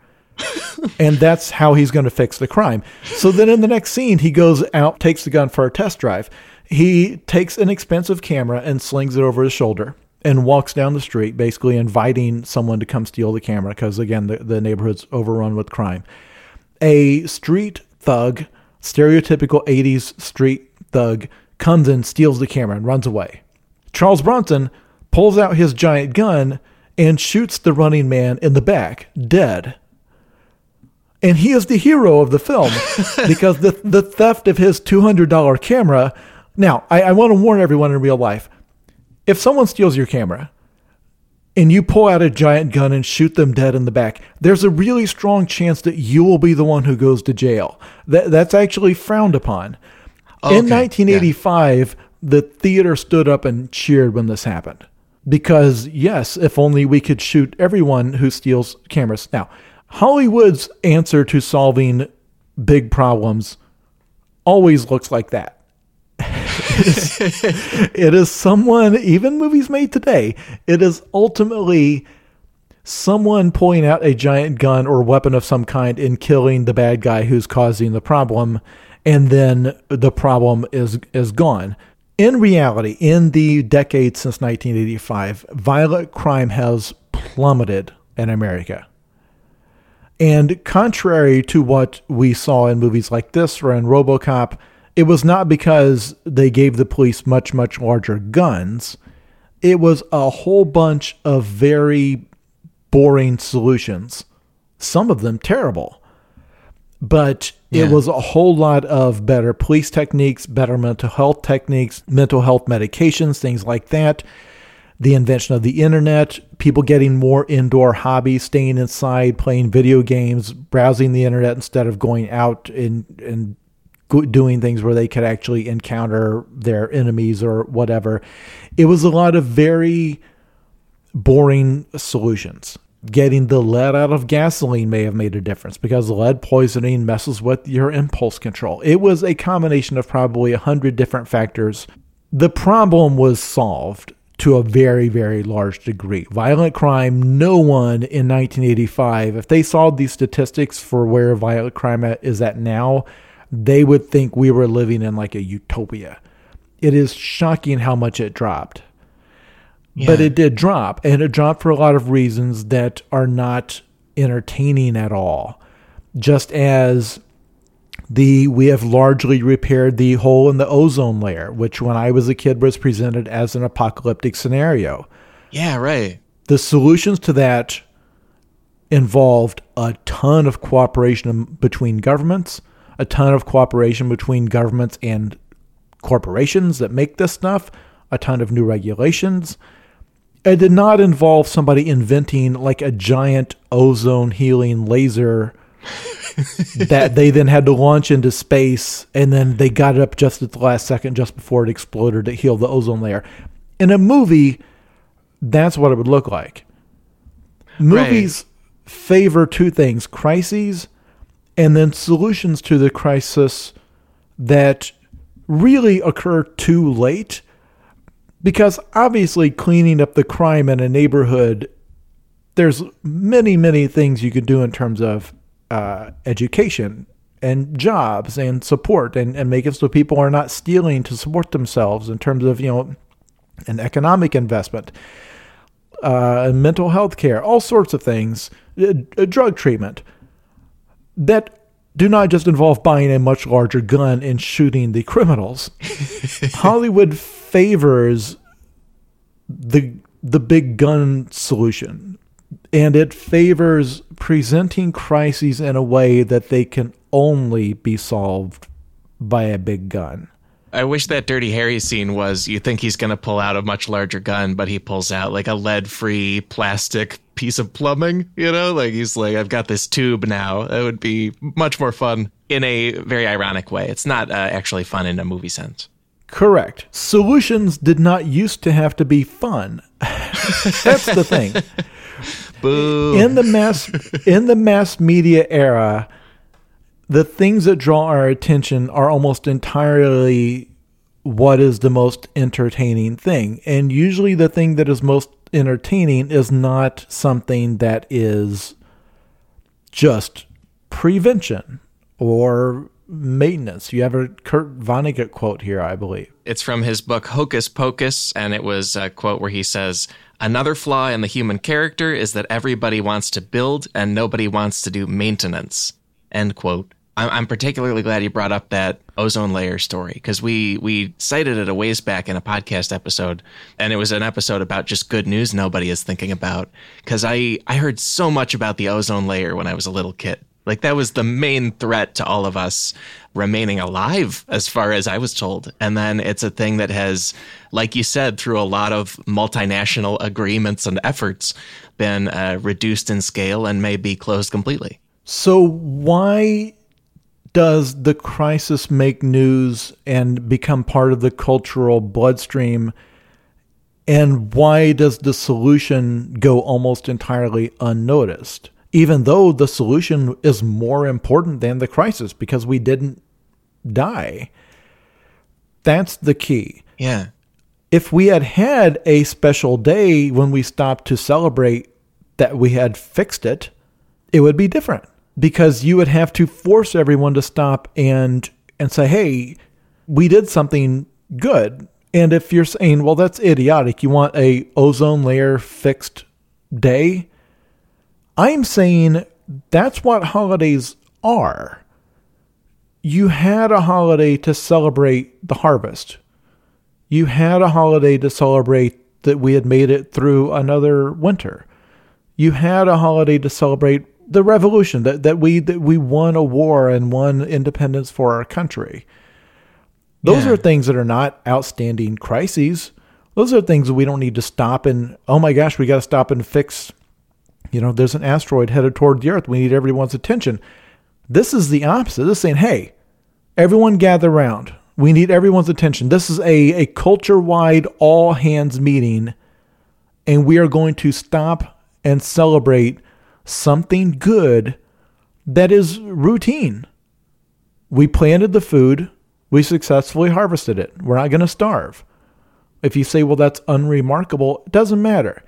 [LAUGHS] and that's how he's going to fix the crime. So then in the next scene, he goes out, takes the gun for a test drive. He takes an expensive camera and slings it over his shoulder and walks down the street, basically inviting someone to come steal the camera because, again, the, the neighborhood's overrun with crime a street thug, stereotypical 80s street thug, comes and steals the camera, and runs away. Charles Bronson pulls out his giant gun and shoots the running man in the back, dead. And he is the hero of the film [LAUGHS] because the, the theft of his $200 camera. Now, I, I want to warn everyone in real life if someone steals your camera, and you pull out a giant gun and shoot them dead in the back, there's a really strong chance that you will be the one who goes to jail. That that's actually frowned upon. Oh, okay. In 1985, yeah. the theater stood up and cheered when this happened. Because yes, if only we could shoot everyone who steals cameras. Now, Hollywood's answer to solving big problems always looks like that it, is, [LAUGHS] it is someone, even movies made today, it is ultimately someone pulling out a giant gun or weapon of some kind and killing the bad guy who's causing the problem, and then the problem is is gone. In reality, in the decades since 1985, violent crime has plummeted in America. And contrary to what we saw in movies like this or in Robocop, it was not because they gave the police much, much larger guns. It was a whole bunch of very boring solutions, some of them terrible. But yeah. it was a whole lot of better police techniques, better mental health techniques, mental health medications, things like that. The invention of the internet, people getting more indoor hobbies, staying inside, playing video games, browsing the internet instead of going out and, and doing things where they could actually encounter their enemies or whatever. It was a lot of very boring solutions. Getting the lead out of gasoline may have made a difference because lead poisoning messes with your impulse control. It was a combination of probably a hundred different factors. The problem was solved to a very, very large degree. Violent crime, no one in 1985, if they saw these statistics for where violent crime is at now, they would think we were living in like a utopia. It is shocking how much it dropped. Yeah. But it did drop, and it dropped for a lot of reasons that are not entertaining at all. Just as the we have largely repaired the hole in the ozone layer, which when I was a kid was presented as an apocalyptic scenario. Yeah, right. The solutions to that involved a ton of cooperation between governments, a ton of cooperation between governments and corporations that make this stuff, a ton of new regulations. It did not involve somebody inventing like a giant ozone healing laser [LAUGHS] that they then had to launch into space and then they got it up just at the last second just before it exploded to heal the ozone layer. In a movie, that's what it would look like. Movies right. favor two things crises and then solutions to the crisis that really occur too late. Because obviously, cleaning up the crime in a neighborhood, there's many, many things you could do in terms of uh, education and jobs and support and, and make it so people are not stealing to support themselves in terms of, you know, an economic investment, uh, mental health care, all sorts of things, uh, drug treatment that do not just involve buying a much larger gun and shooting the criminals. [LAUGHS] Hollywood favors the the big gun solution and it favors presenting crises in a way that they can only be solved by a big gun. I wish that Dirty Harry scene was you think he's going to pull out a much larger gun, but he pulls out like a lead free plastic piece of plumbing, you know? Like he's like, I've got this tube now. It would be much more fun in a very ironic way. It's not uh, actually fun in a movie sense. Correct. Solutions did not used to have to be fun. [LAUGHS] That's the thing. [LAUGHS] Boo. In the mass in the mass media era, the things that draw our attention are almost entirely what is the most entertaining thing. And usually the thing that is most entertaining is not something that is just prevention or maintenance. You have a Kurt Vonnegut quote here, I believe. It's from his book Hocus Pocus, and it was a quote where he says, Another flaw in the human character is that everybody wants to build and nobody wants to do maintenance. End quote. I'm particularly glad you brought up that ozone layer story because we we cited it a ways back in a podcast episode, and it was an episode about just good news nobody is thinking about. Because I I heard so much about the ozone layer when I was a little kid. Like that was the main threat to all of us remaining alive, as far as I was told. And then it's a thing that has, like you said, through a lot of multinational agreements and efforts, been uh, reduced in scale and may be closed completely. So why does the crisis make news and become part of the cultural bloodstream? And why does the solution go almost entirely unnoticed? Even though the solution is more important than the crisis because we didn't die. That's the key. Yeah. If we had had a special day when we stopped to celebrate that we had fixed it, it would be different because you would have to force everyone to stop and and say, "Hey, we did something good." And if you're saying, "Well, that's idiotic. You want a ozone layer fixed day?" I'm saying that's what holidays are. You had a holiday to celebrate the harvest. You had a holiday to celebrate that we had made it through another winter. You had a holiday to celebrate the revolution that, that we that we won a war and won independence for our country. Those yeah. are things that are not outstanding crises. Those are things that we don't need to stop and oh my gosh, we got to stop and fix. You know, there's an asteroid headed toward the Earth. We need everyone's attention. This is the opposite. This is saying, hey, everyone gather around. We need everyone's attention. This is a, a culture wide, all hands meeting, and we are going to stop and celebrate something good that is routine. We planted the food, we successfully harvested it. We're not going to starve. If you say, well, that's unremarkable, it doesn't matter.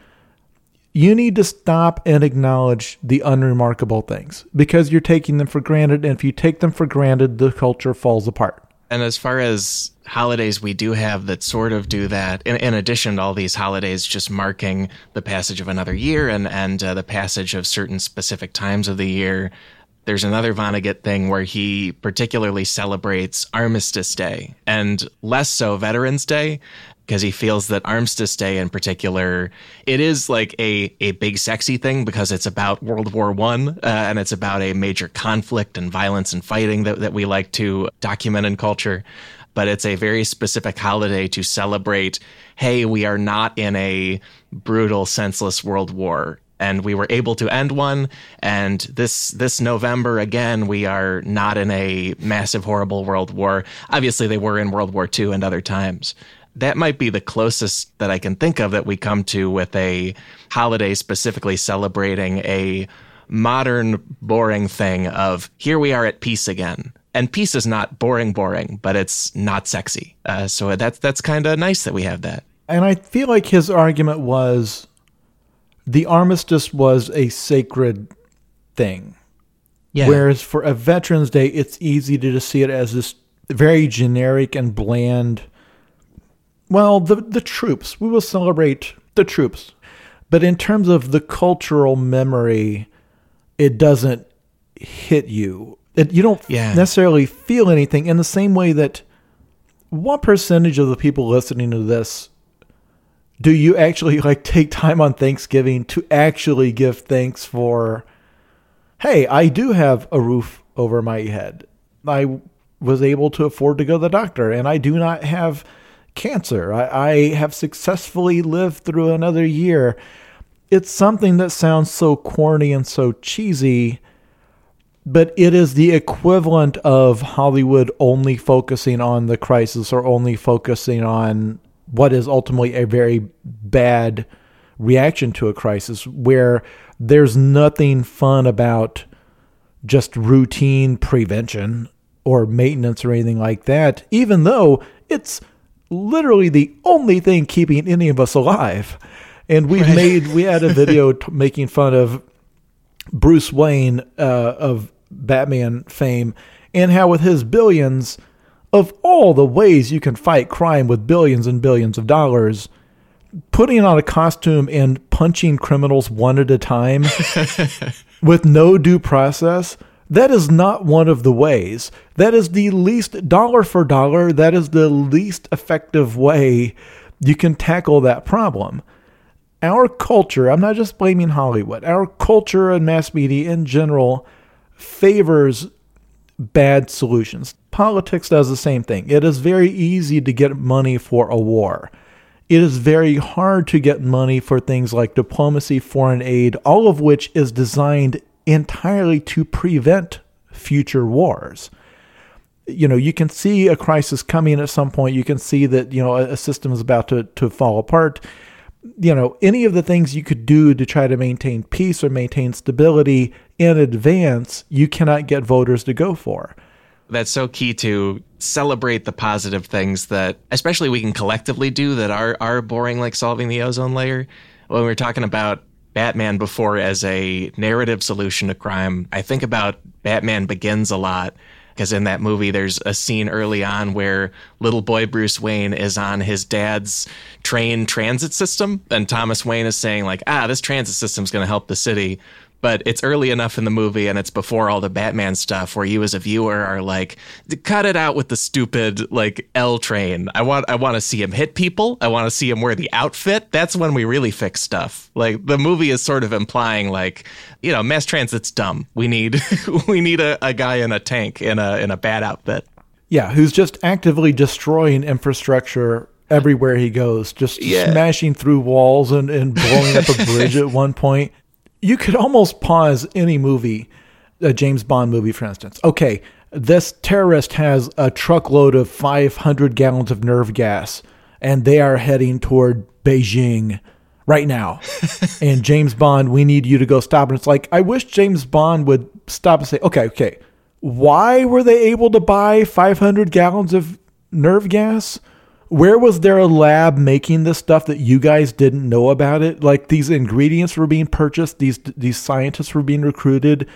You need to stop and acknowledge the unremarkable things because you're taking them for granted. And if you take them for granted, the culture falls apart. And as far as holidays we do have that sort of do that, in, in addition to all these holidays just marking the passage of another year and, and uh, the passage of certain specific times of the year, there's another Vonnegut thing where he particularly celebrates Armistice Day and less so Veterans Day because he feels that Armistice Day in particular, it is like a, a big sexy thing because it's about World War One uh, and it's about a major conflict and violence and fighting that, that we like to document in culture. But it's a very specific holiday to celebrate, hey, we are not in a brutal, senseless world war. And we were able to end one. And this this november again we are not in a massive horrible world war. Obviously they were in world war ii and other times. That might be the closest that I can think of that we come to with a holiday specifically celebrating a modern, boring thing of here we are at peace again. And peace is not boring, boring, but it's not sexy. Uh, so that's that's kind of nice that we have that. And I feel like his argument was the armistice was a sacred thing. Yeah. Whereas for a Veterans Day, it's easy to just see it as this very generic and bland well, the the troops. We will celebrate the troops. But in terms of the cultural memory, it doesn't hit you. It, you don't yeah. necessarily feel anything in the same way that what percentage of the people listening to this do you actually [LAUGHS] like take time on Thanksgiving to actually give thanks for hey, I do have a roof over my head. I was able to afford to go to the doctor and I do not have cancer. I, I have successfully lived through another year. It's something that sounds so corny and so cheesy, but it is the equivalent of Hollywood only focusing on the crisis or only focusing on what is ultimately a very bad reaction to a crisis, where there's nothing fun about just routine prevention or maintenance or anything like that, even though it's literally the only thing keeping any of us alive. And we've right. made, we had a video [LAUGHS] t- making fun of Bruce Wayne uh, of Batman fame and how, with his billions, of all the ways you can fight crime with billions and billions of dollars, putting on a costume and punching criminals one at a time [LAUGHS] with no due process that is not one of the ways. That is the least dollar for dollar, that is the least effective way you can tackle that problem. Our culture, I'm not just blaming Hollywood, our culture and mass media in general favors bad solutions. Politics does the same thing. It is very easy to get money for a war. It is very hard to get money for things like diplomacy, foreign aid, all of which is designed entirely to prevent future wars. You know, you can see a crisis coming at some point. You can see that, you know, a, system is about to, to fall apart. You know, any of the things you could do to try to maintain peace or maintain stability in advance, you cannot get voters to go for. That's so key to celebrate the positive things that, especially we can collectively do that are, are boring, like solving the ozone layer. When we are talking about Batman before as a narrative solution to crime. I think about Batman Begins a lot because in that movie there's a scene early on where little boy Bruce Wayne is on his dad's train transit system and Thomas Wayne is saying like ah this transit system's going to help the city but it's early enough in the movie and it's before all the Batman stuff where you as a viewer are like, cut it out with the stupid like L train. I want I want to see him hit people. I want to see him wear the outfit. That's when we really fix stuff. Like the movie is sort of implying like, you know, mass transit's dumb. We need [LAUGHS] we need a, a guy in a tank in a in a bad outfit. Yeah, who's just actively destroying infrastructure everywhere he goes, just yeah. smashing through walls and, and blowing up a [LAUGHS] bridge at one point you could almost pause any movie, a James Bond movie, for instance. Okay, this terrorist has a truckload of 500 gallons of nerve gas, and they are heading toward Beijing right now. [LAUGHS] and James Bond, we need you to go stop. And it's like, I wish James Bond would stop and say, okay, okay, why were they able to buy 500 gallons of nerve gas? Where was there a lab making this stuff that you guys didn't know about it? Like these ingredients were being purchased, these these scientists were being recruited.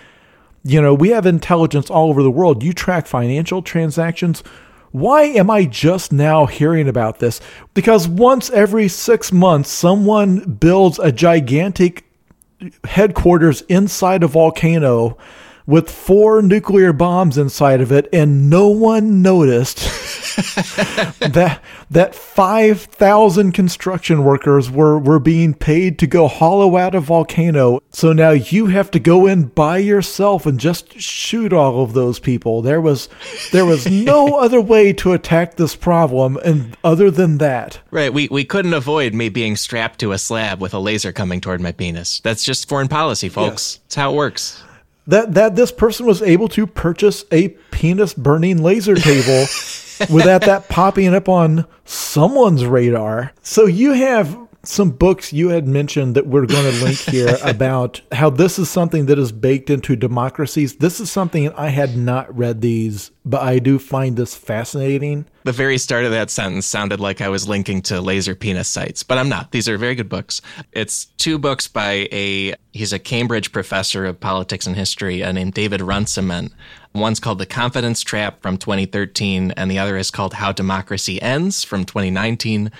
You know, we have intelligence all over the world. You track financial transactions. Why am I just now hearing about this? Because once every six months, someone builds a gigantic headquarters inside a volcano with four nuclear bombs inside of it, and no one noticed [LAUGHS] that that five thousand construction workers were were being paid to go hollow out a volcano. So now you have to go in by yourself and just shoot all of those people. There was there was no [LAUGHS] other way to attack this problem, and other than that, right? We we couldn't avoid me being strapped to a slab with a laser coming toward my penis. That's just foreign policy, folks. Yes. That's how it works that that this person was able to purchase a penis burning laser table [LAUGHS] without that popping up on someone's radar. So you have some books you had mentioned that we're going to link here [LAUGHS] about how this is something that is baked into democracies. This is something I had not read these, but I do find this fascinating. The very start of that sentence sounded like I was linking to laser penis sites, but I'm not. These are very good books. It's two books by a he's a Cambridge professor of politics and history uh, named David Runciman. One's called The Confidence Trap from 2013, and the other is called How Democracy Ends from 2019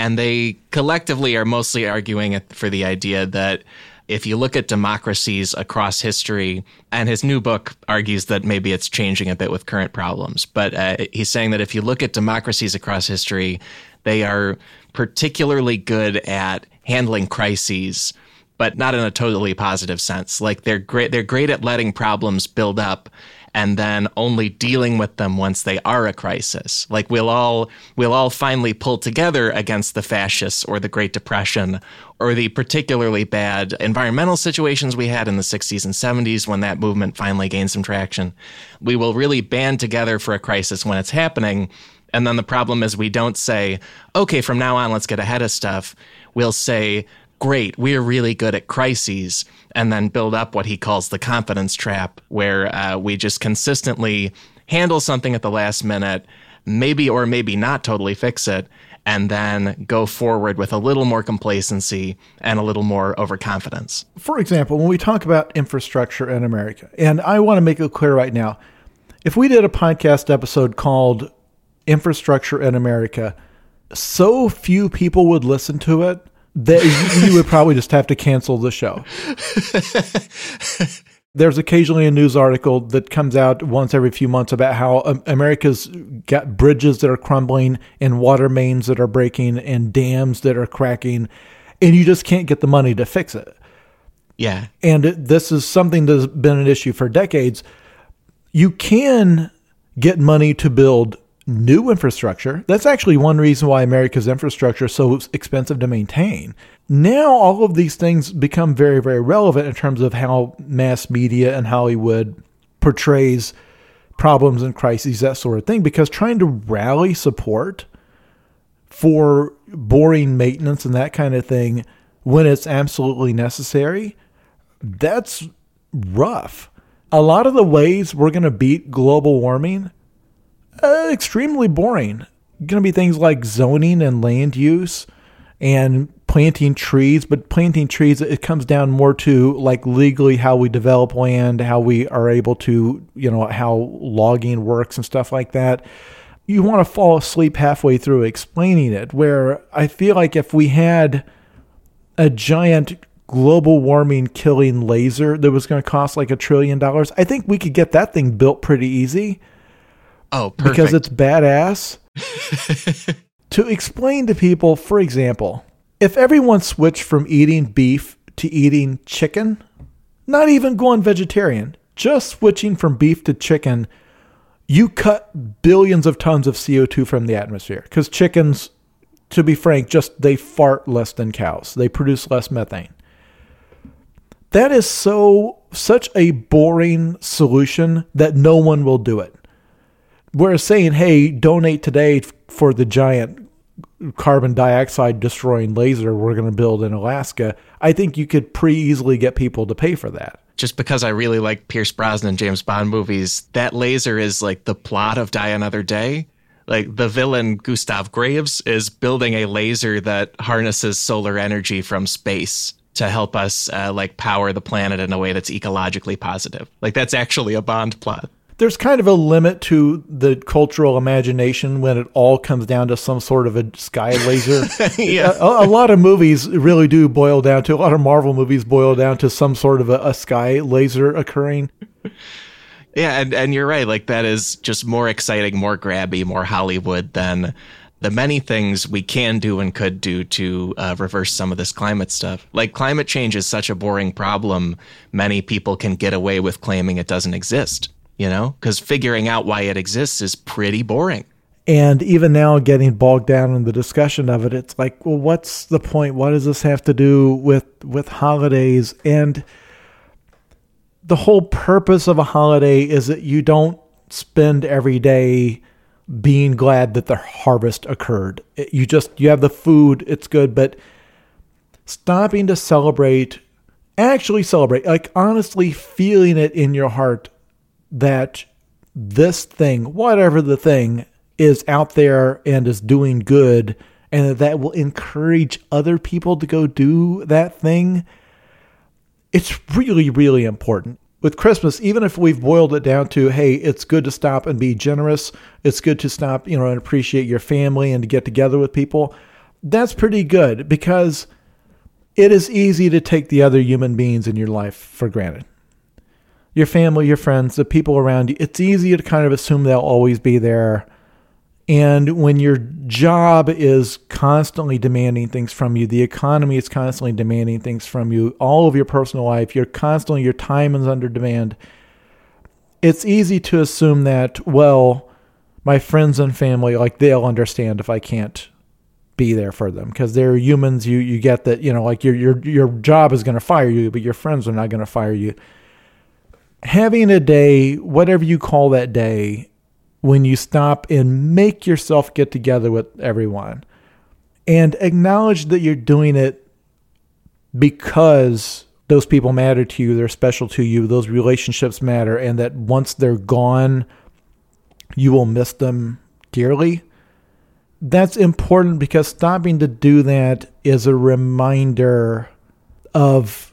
and they collectively are mostly arguing for the idea that if you look at democracies across history, and his new book argues that maybe it's changing a bit with current problems, but uh, he's saying that if you look at democracies across history, they are particularly good at handling crises, but not in a totally positive sense. Like they're great, they're great at letting problems build up and then only dealing with them once they are a crisis. Like we'll all we'll all finally pull together against the fascists or the Great Depression or the particularly bad environmental situations we had in the 60s and 70s when that movement finally gained some traction. We will really band together for a crisis when it's happening. And then the problem is we don't say, okay, from now on, let's get ahead of stuff. We'll say, great, we're really good at crises, and then build up what he calls the confidence trap, where uh, we just consistently handle something at the last minute, maybe or maybe not totally fix it, and then go forward with a little more complacency and a little more overconfidence. For example, when we talk about infrastructure in America, and I want to make it clear right now, if we did a podcast episode called Infrastructure in America, so few people would listen to it that you would probably just have to cancel the show. [LAUGHS] There's occasionally a news article that comes out once every few months about how America's got bridges that are crumbling and water mains that are breaking and dams that are cracking, and you just can't get the money to fix it. Yeah. And this is something that's been an issue for decades. You can get money to build new infrastructure. That's actually one reason why America's infrastructure is so expensive to maintain. Now, all of these things become very, very relevant in terms of how mass media and Hollywood portrays problems and crises, that sort of thing, because trying to rally support for boring maintenance and that kind of thing when it's absolutely necessary, that's rough. A lot of the ways we're going to beat global warming uh, extremely boring. Going to be things like zoning and land use and planting trees, but planting trees, it comes down more to like legally how we develop land, how we are able to, you know, how logging works and stuff like that. You want to fall asleep halfway through explaining it, where I feel like if we had a giant global warming killing laser that was going to cost like a trillion dollars, I think we could get that thing built pretty easy. Oh, perfect. Because it's badass. [LAUGHS] to explain to people, for example, if everyone switched from eating beef to eating chicken, not even going vegetarian, just switching from beef to chicken, you cut billions of tons of CO2 from the atmosphere. Because chickens, to be frank, just they fart less than cows, they produce less methane. That is so such a boring solution that no one will do it. Whereas saying, hey, donate today for the giant carbon dioxide destroying laser we're going to build in Alaska, I think you could pretty easily get people to pay for that. Just because I really like Pierce Brosnan James Bond movies, that laser is like the plot of Die Another Day. like the villain Gustav Graves is building a laser that harnesses solar energy from space to help us uh, like power the planet in a way that's ecologically positive. Like that's actually a Bond plot. There's kind of a limit to the cultural imagination when it all comes down to some sort of a sky [LAUGHS] laser. yeah. a, a, lot of movies really do boil down to a lot of Marvel movies boil down to some sort of a, a sky laser occurring. Yeah, and, and you're right. Like that is just more exciting, more grabby, more Hollywood than the many things we can do and could do to uh, reverse some of this climate stuff. Like climate change is such a boring problem. Many people can get away with claiming it doesn't exist, you know, because figuring out why it exists is pretty boring. And even now, getting bogged down in the discussion of it, it's like, well, what's the point? What does this have to do with with holidays? And the whole purpose of a holiday is that you don't spend every day being glad that the harvest occurred. You just you have the food, it's good, but stopping to celebrate, actually celebrate, like honestly feeling it in your heart that this thing, whatever the thing, is out there and is doing good and that that will encourage other people to go do that thing. It's really, really important with Christmas, even if we've boiled it down to, hey, it's good to stop and be generous, it's good to stop, you know, and appreciate your family and to get together with people, that's pretty good because it is easy to take the other human beings in your life for granted. Your family, your friends, the people around you, it's easy to kind of assume they'll always be there and when your job is constantly demanding things from you, the economy is constantly demanding things from you, all of your personal life, you're constantly, your time is under demand. It's easy to assume that, well, my friends and family, like they'll understand if I can't be there for them because they're humans. You you get that you know like your your your job is going to fire you, but your friends are not going to fire you. Having a day, whatever you call that day, when you stop and make yourself get together with everyone and acknowledge that you're doing it because those people matter to you, they're special to you, those relationships matter, and that once they're gone, you will miss them dearly. That's important because stopping to do that is a reminder of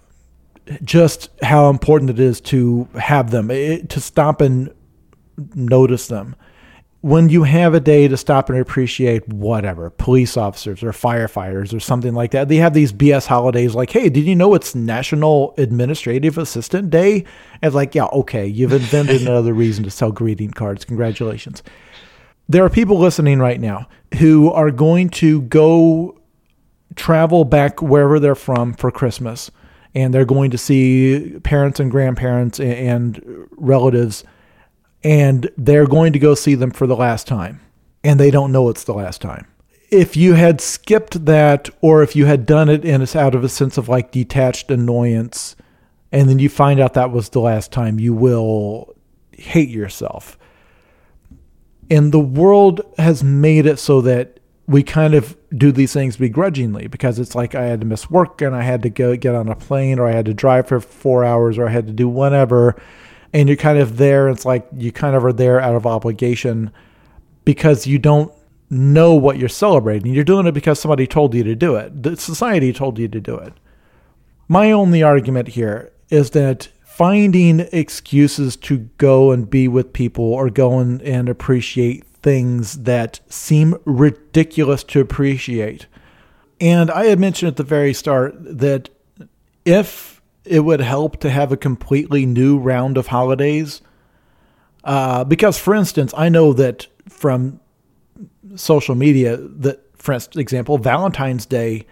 just how important it is to have them, it, to stop and notice them. When you have a day to stop and appreciate whatever, police officers or firefighters or something like that, they have these BS holidays like, hey, did you know it's National Administrative Assistant Day? And like, yeah, okay, you've invented [LAUGHS] another reason to sell greeting cards. Congratulations. There are people listening right now who are going to go travel back wherever they're from for Christmas and they're going to see parents and grandparents and relatives and they're going to go see them for the last time and they don't know it's the last time. If you had skipped that or if you had done it in out of a sense of like detached annoyance and then you find out that was the last time, you will hate yourself. And the world has made it so that we kind of do these things begrudgingly because it's like I had to miss work and I had to go get on a plane or I had to drive for four hours or I had to do whatever and you're kind of there. It's like you kind of are there out of obligation because you don't know what you're celebrating. You're doing it because somebody told you to do it. The society told you to do it. My only argument here is that finding excuses to go and be with people or go and, and appreciate things that seem ridiculous to appreciate. And I had mentioned at the very start that if it would help to have a completely new round of holidays. Uh, because, for instance, I know that from social media that, for example, Valentine's Day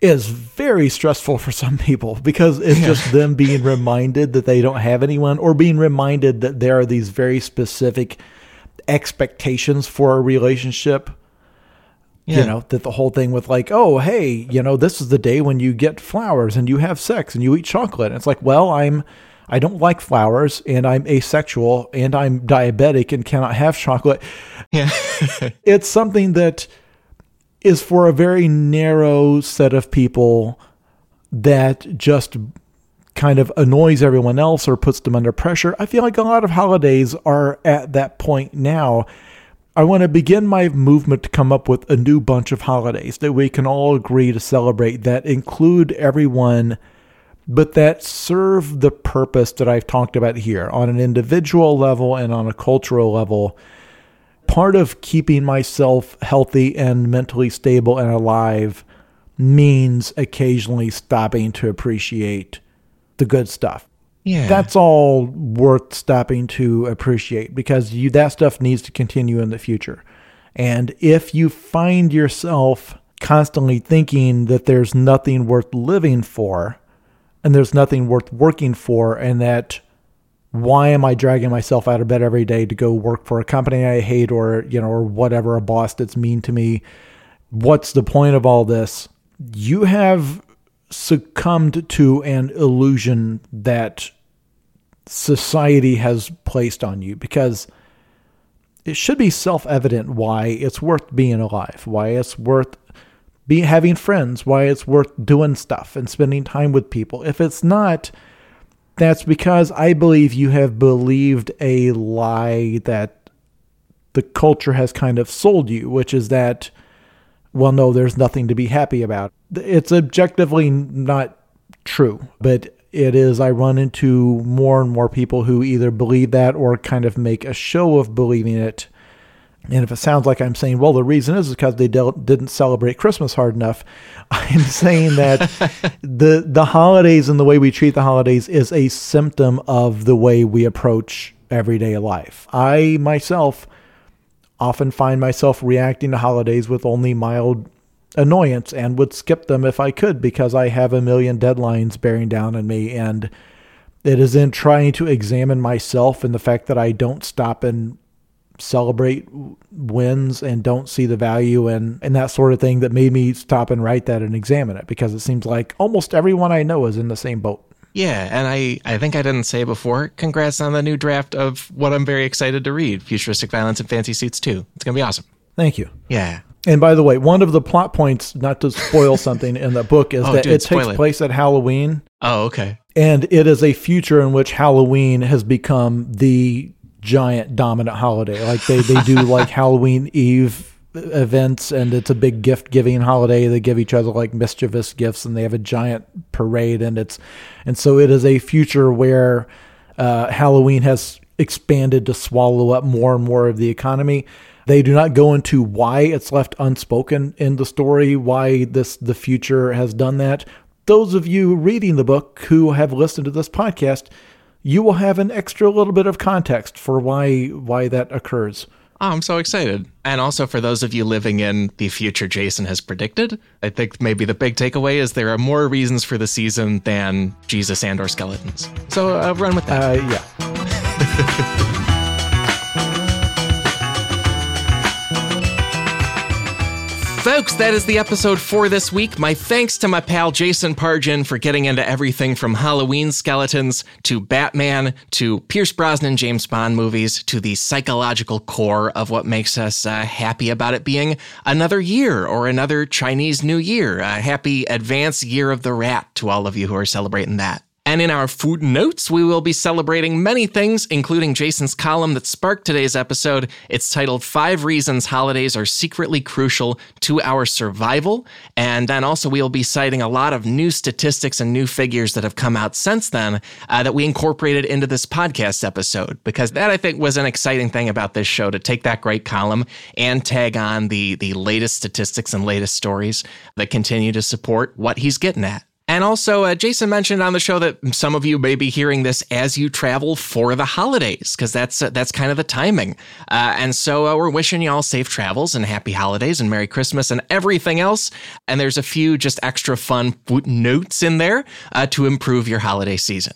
is very stressful for some people because it's yeah. just them being reminded that they don't have anyone or being reminded that there are these very specific expectations for a relationship yeah. You know, that the whole thing with like, oh, hey, you know, this is the day when you get flowers and you have sex and you eat chocolate. And it's like, well, I'm I don't like flowers and I'm asexual and I'm diabetic and cannot have chocolate. Yeah. [LAUGHS] it's something that is for a very narrow set of people that just kind of annoys everyone else or puts them under pressure. I feel like a lot of holidays are at that point now I want to begin my movement to come up with a new bunch of holidays that we can all agree to celebrate that include everyone, but that serve the purpose that I've talked about here on an individual level and on a cultural level. Part of keeping myself healthy and mentally stable and alive means occasionally stopping to appreciate the good stuff. Yeah. That's all worth stopping to appreciate because you that stuff needs to continue in the future. And if you find yourself constantly thinking that there's nothing worth living for and there's nothing worth working for and that why am I dragging myself out of bed every day to go work for a company I hate or, you know, or whatever, a boss that's mean to me? What's the point of all this? You have succumbed to an illusion that society has placed on you because it should be self-evident why it's worth being alive, why it's worth be having friends, why it's worth doing stuff and spending time with people. If it's not, that's because I believe you have believed a lie that the culture has kind of sold you, which is that well no, there's nothing to be happy about. It's objectively not true, but it is I run into more and more people who either believe that or kind of make a show of believing it. And if it sounds like I'm saying, well, the reason is because they didn't celebrate Christmas hard enough, [LAUGHS] I'm saying that [LAUGHS] the the holidays and the way we treat the holidays is a symptom of the way we approach everyday life. I myself often find myself reacting to holidays with only mild annoyance and would skip them if I could because I have a million deadlines bearing down on me. And it is in trying to examine myself and the fact that I don't stop and celebrate wins and don't see the value and, and that sort of thing that made me stop and write that and examine it because it seems like almost everyone I know is in the same boat. Yeah, and I, I think I didn't say before, congrats on the new draft of what I'm very excited to read Futuristic Violence and Fancy Suits 2. It's going to be awesome. Thank you. Yeah. And by the way, one of the plot points, not to spoil [LAUGHS] something in the book, is Oh, that dude, it takes it. place at Halloween, Oh, okay. and it is a future in which Halloween has become the giant dominant holiday. Like they, they do like [LAUGHS] Halloween Eve events, and it's a big gift giving holiday. They give each other like mischievous gifts, and they have a giant parade, and it's and so it is a future where uh, Halloween has expanded to swallow up more and more of the economy. They do not go into why it's left unspoken in the story, why this the future has done that. Those of you reading the book who have listened to this podcast, you will have an extra little bit of context for why why that occurs. Oh, I'm so excited. And also for those of you living in the future Jason has predicted, I think maybe the big takeaway is there are more reasons for the season than Jesus and or skeletons. So uh, run with that. Uh, yeah. [LAUGHS] Folks, that is the episode for this week. My thanks to my pal Jason Pargin for getting into everything from Halloween skeletons to Batman to Pierce Brosnan James Bond movies to the psychological core of what makes us uh, happy about it being another year or another Chinese New Year. A happy advance year of the rat to all of you who are celebrating that. And in our footnotes, we will be celebrating many things, including Jason's column that sparked today's episode. It's titled Five Reasons Holidays Are Secretly Crucial to Our Survival. And then also, we'll be citing a lot of new statistics and new figures that have come out since then uh, that we incorporated into this podcast episode, because that I think was an exciting thing about this show to take that great column and tag on the, the latest statistics and latest stories that continue to support what he's getting at. And also, uh, Jason mentioned on the show that some of you may be hearing this as you travel for the holidays, because that's uh, that's kind of the timing. Uh, and so uh, we're wishing you all safe travels and happy holidays and Merry Christmas and everything else. And there's a few just extra fun notes in there uh, to improve your holiday season.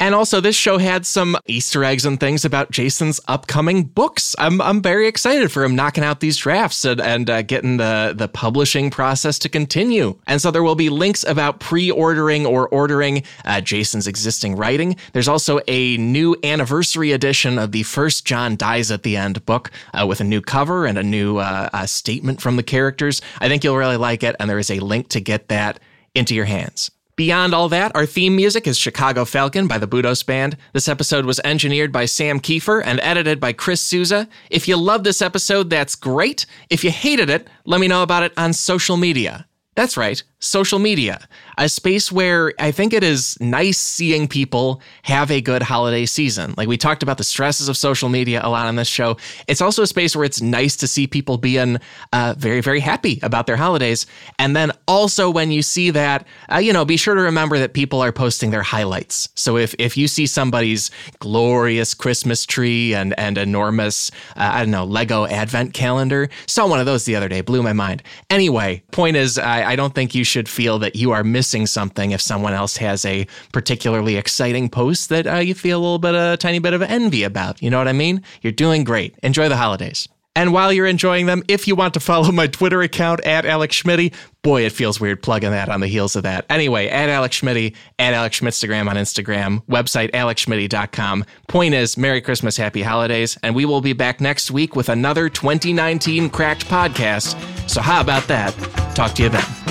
And also, this show had some Easter eggs and things about Jason's upcoming books. I'm, I'm very excited for him knocking out these drafts and, and uh, getting the, the publishing process to continue. And so, there will be links about pre ordering or ordering uh, Jason's existing writing. There's also a new anniversary edition of the first John Dies at the End book uh, with a new cover and a new uh, statement from the characters. I think you'll really like it. And there is a link to get that into your hands. Beyond all that, our theme music is Chicago Falcon by the Budos Band. This episode was engineered by Sam Kiefer and edited by Chris Souza. If you love this episode, that's great. If you hated it, let me know about it on social media. That's right, social media, a space where I think it is nice seeing people have a good holiday season. Like we talked about the stresses of social media a lot on this show. It's also a space where it's nice to see people being uh, very, very happy about their holidays. And then also when you see that, uh, you know, be sure to remember that people are posting their highlights. So if, if you see somebody's glorious Christmas tree and, and enormous, uh, I don't know, Lego advent calendar, saw one of those the other day, blew my mind. Anyway, point is, I, I don't think you should feel that you are missing something if someone else has a particularly exciting post that uh, you feel a little bit, a tiny bit of envy about. You know what I mean? You're doing great. Enjoy the holidays. And while you're enjoying them, if you want to follow my Twitter account at Alex Schmitty, boy, it feels weird plugging that on the heels of that. Anyway, at Alex Schmitty, at Alex Schmitstagram on Instagram, website alexschmitty.com. Point is, Merry Christmas, Happy Holidays, and we will be back next week with another 2019 Cracked podcast. So how about that? Talk to you then.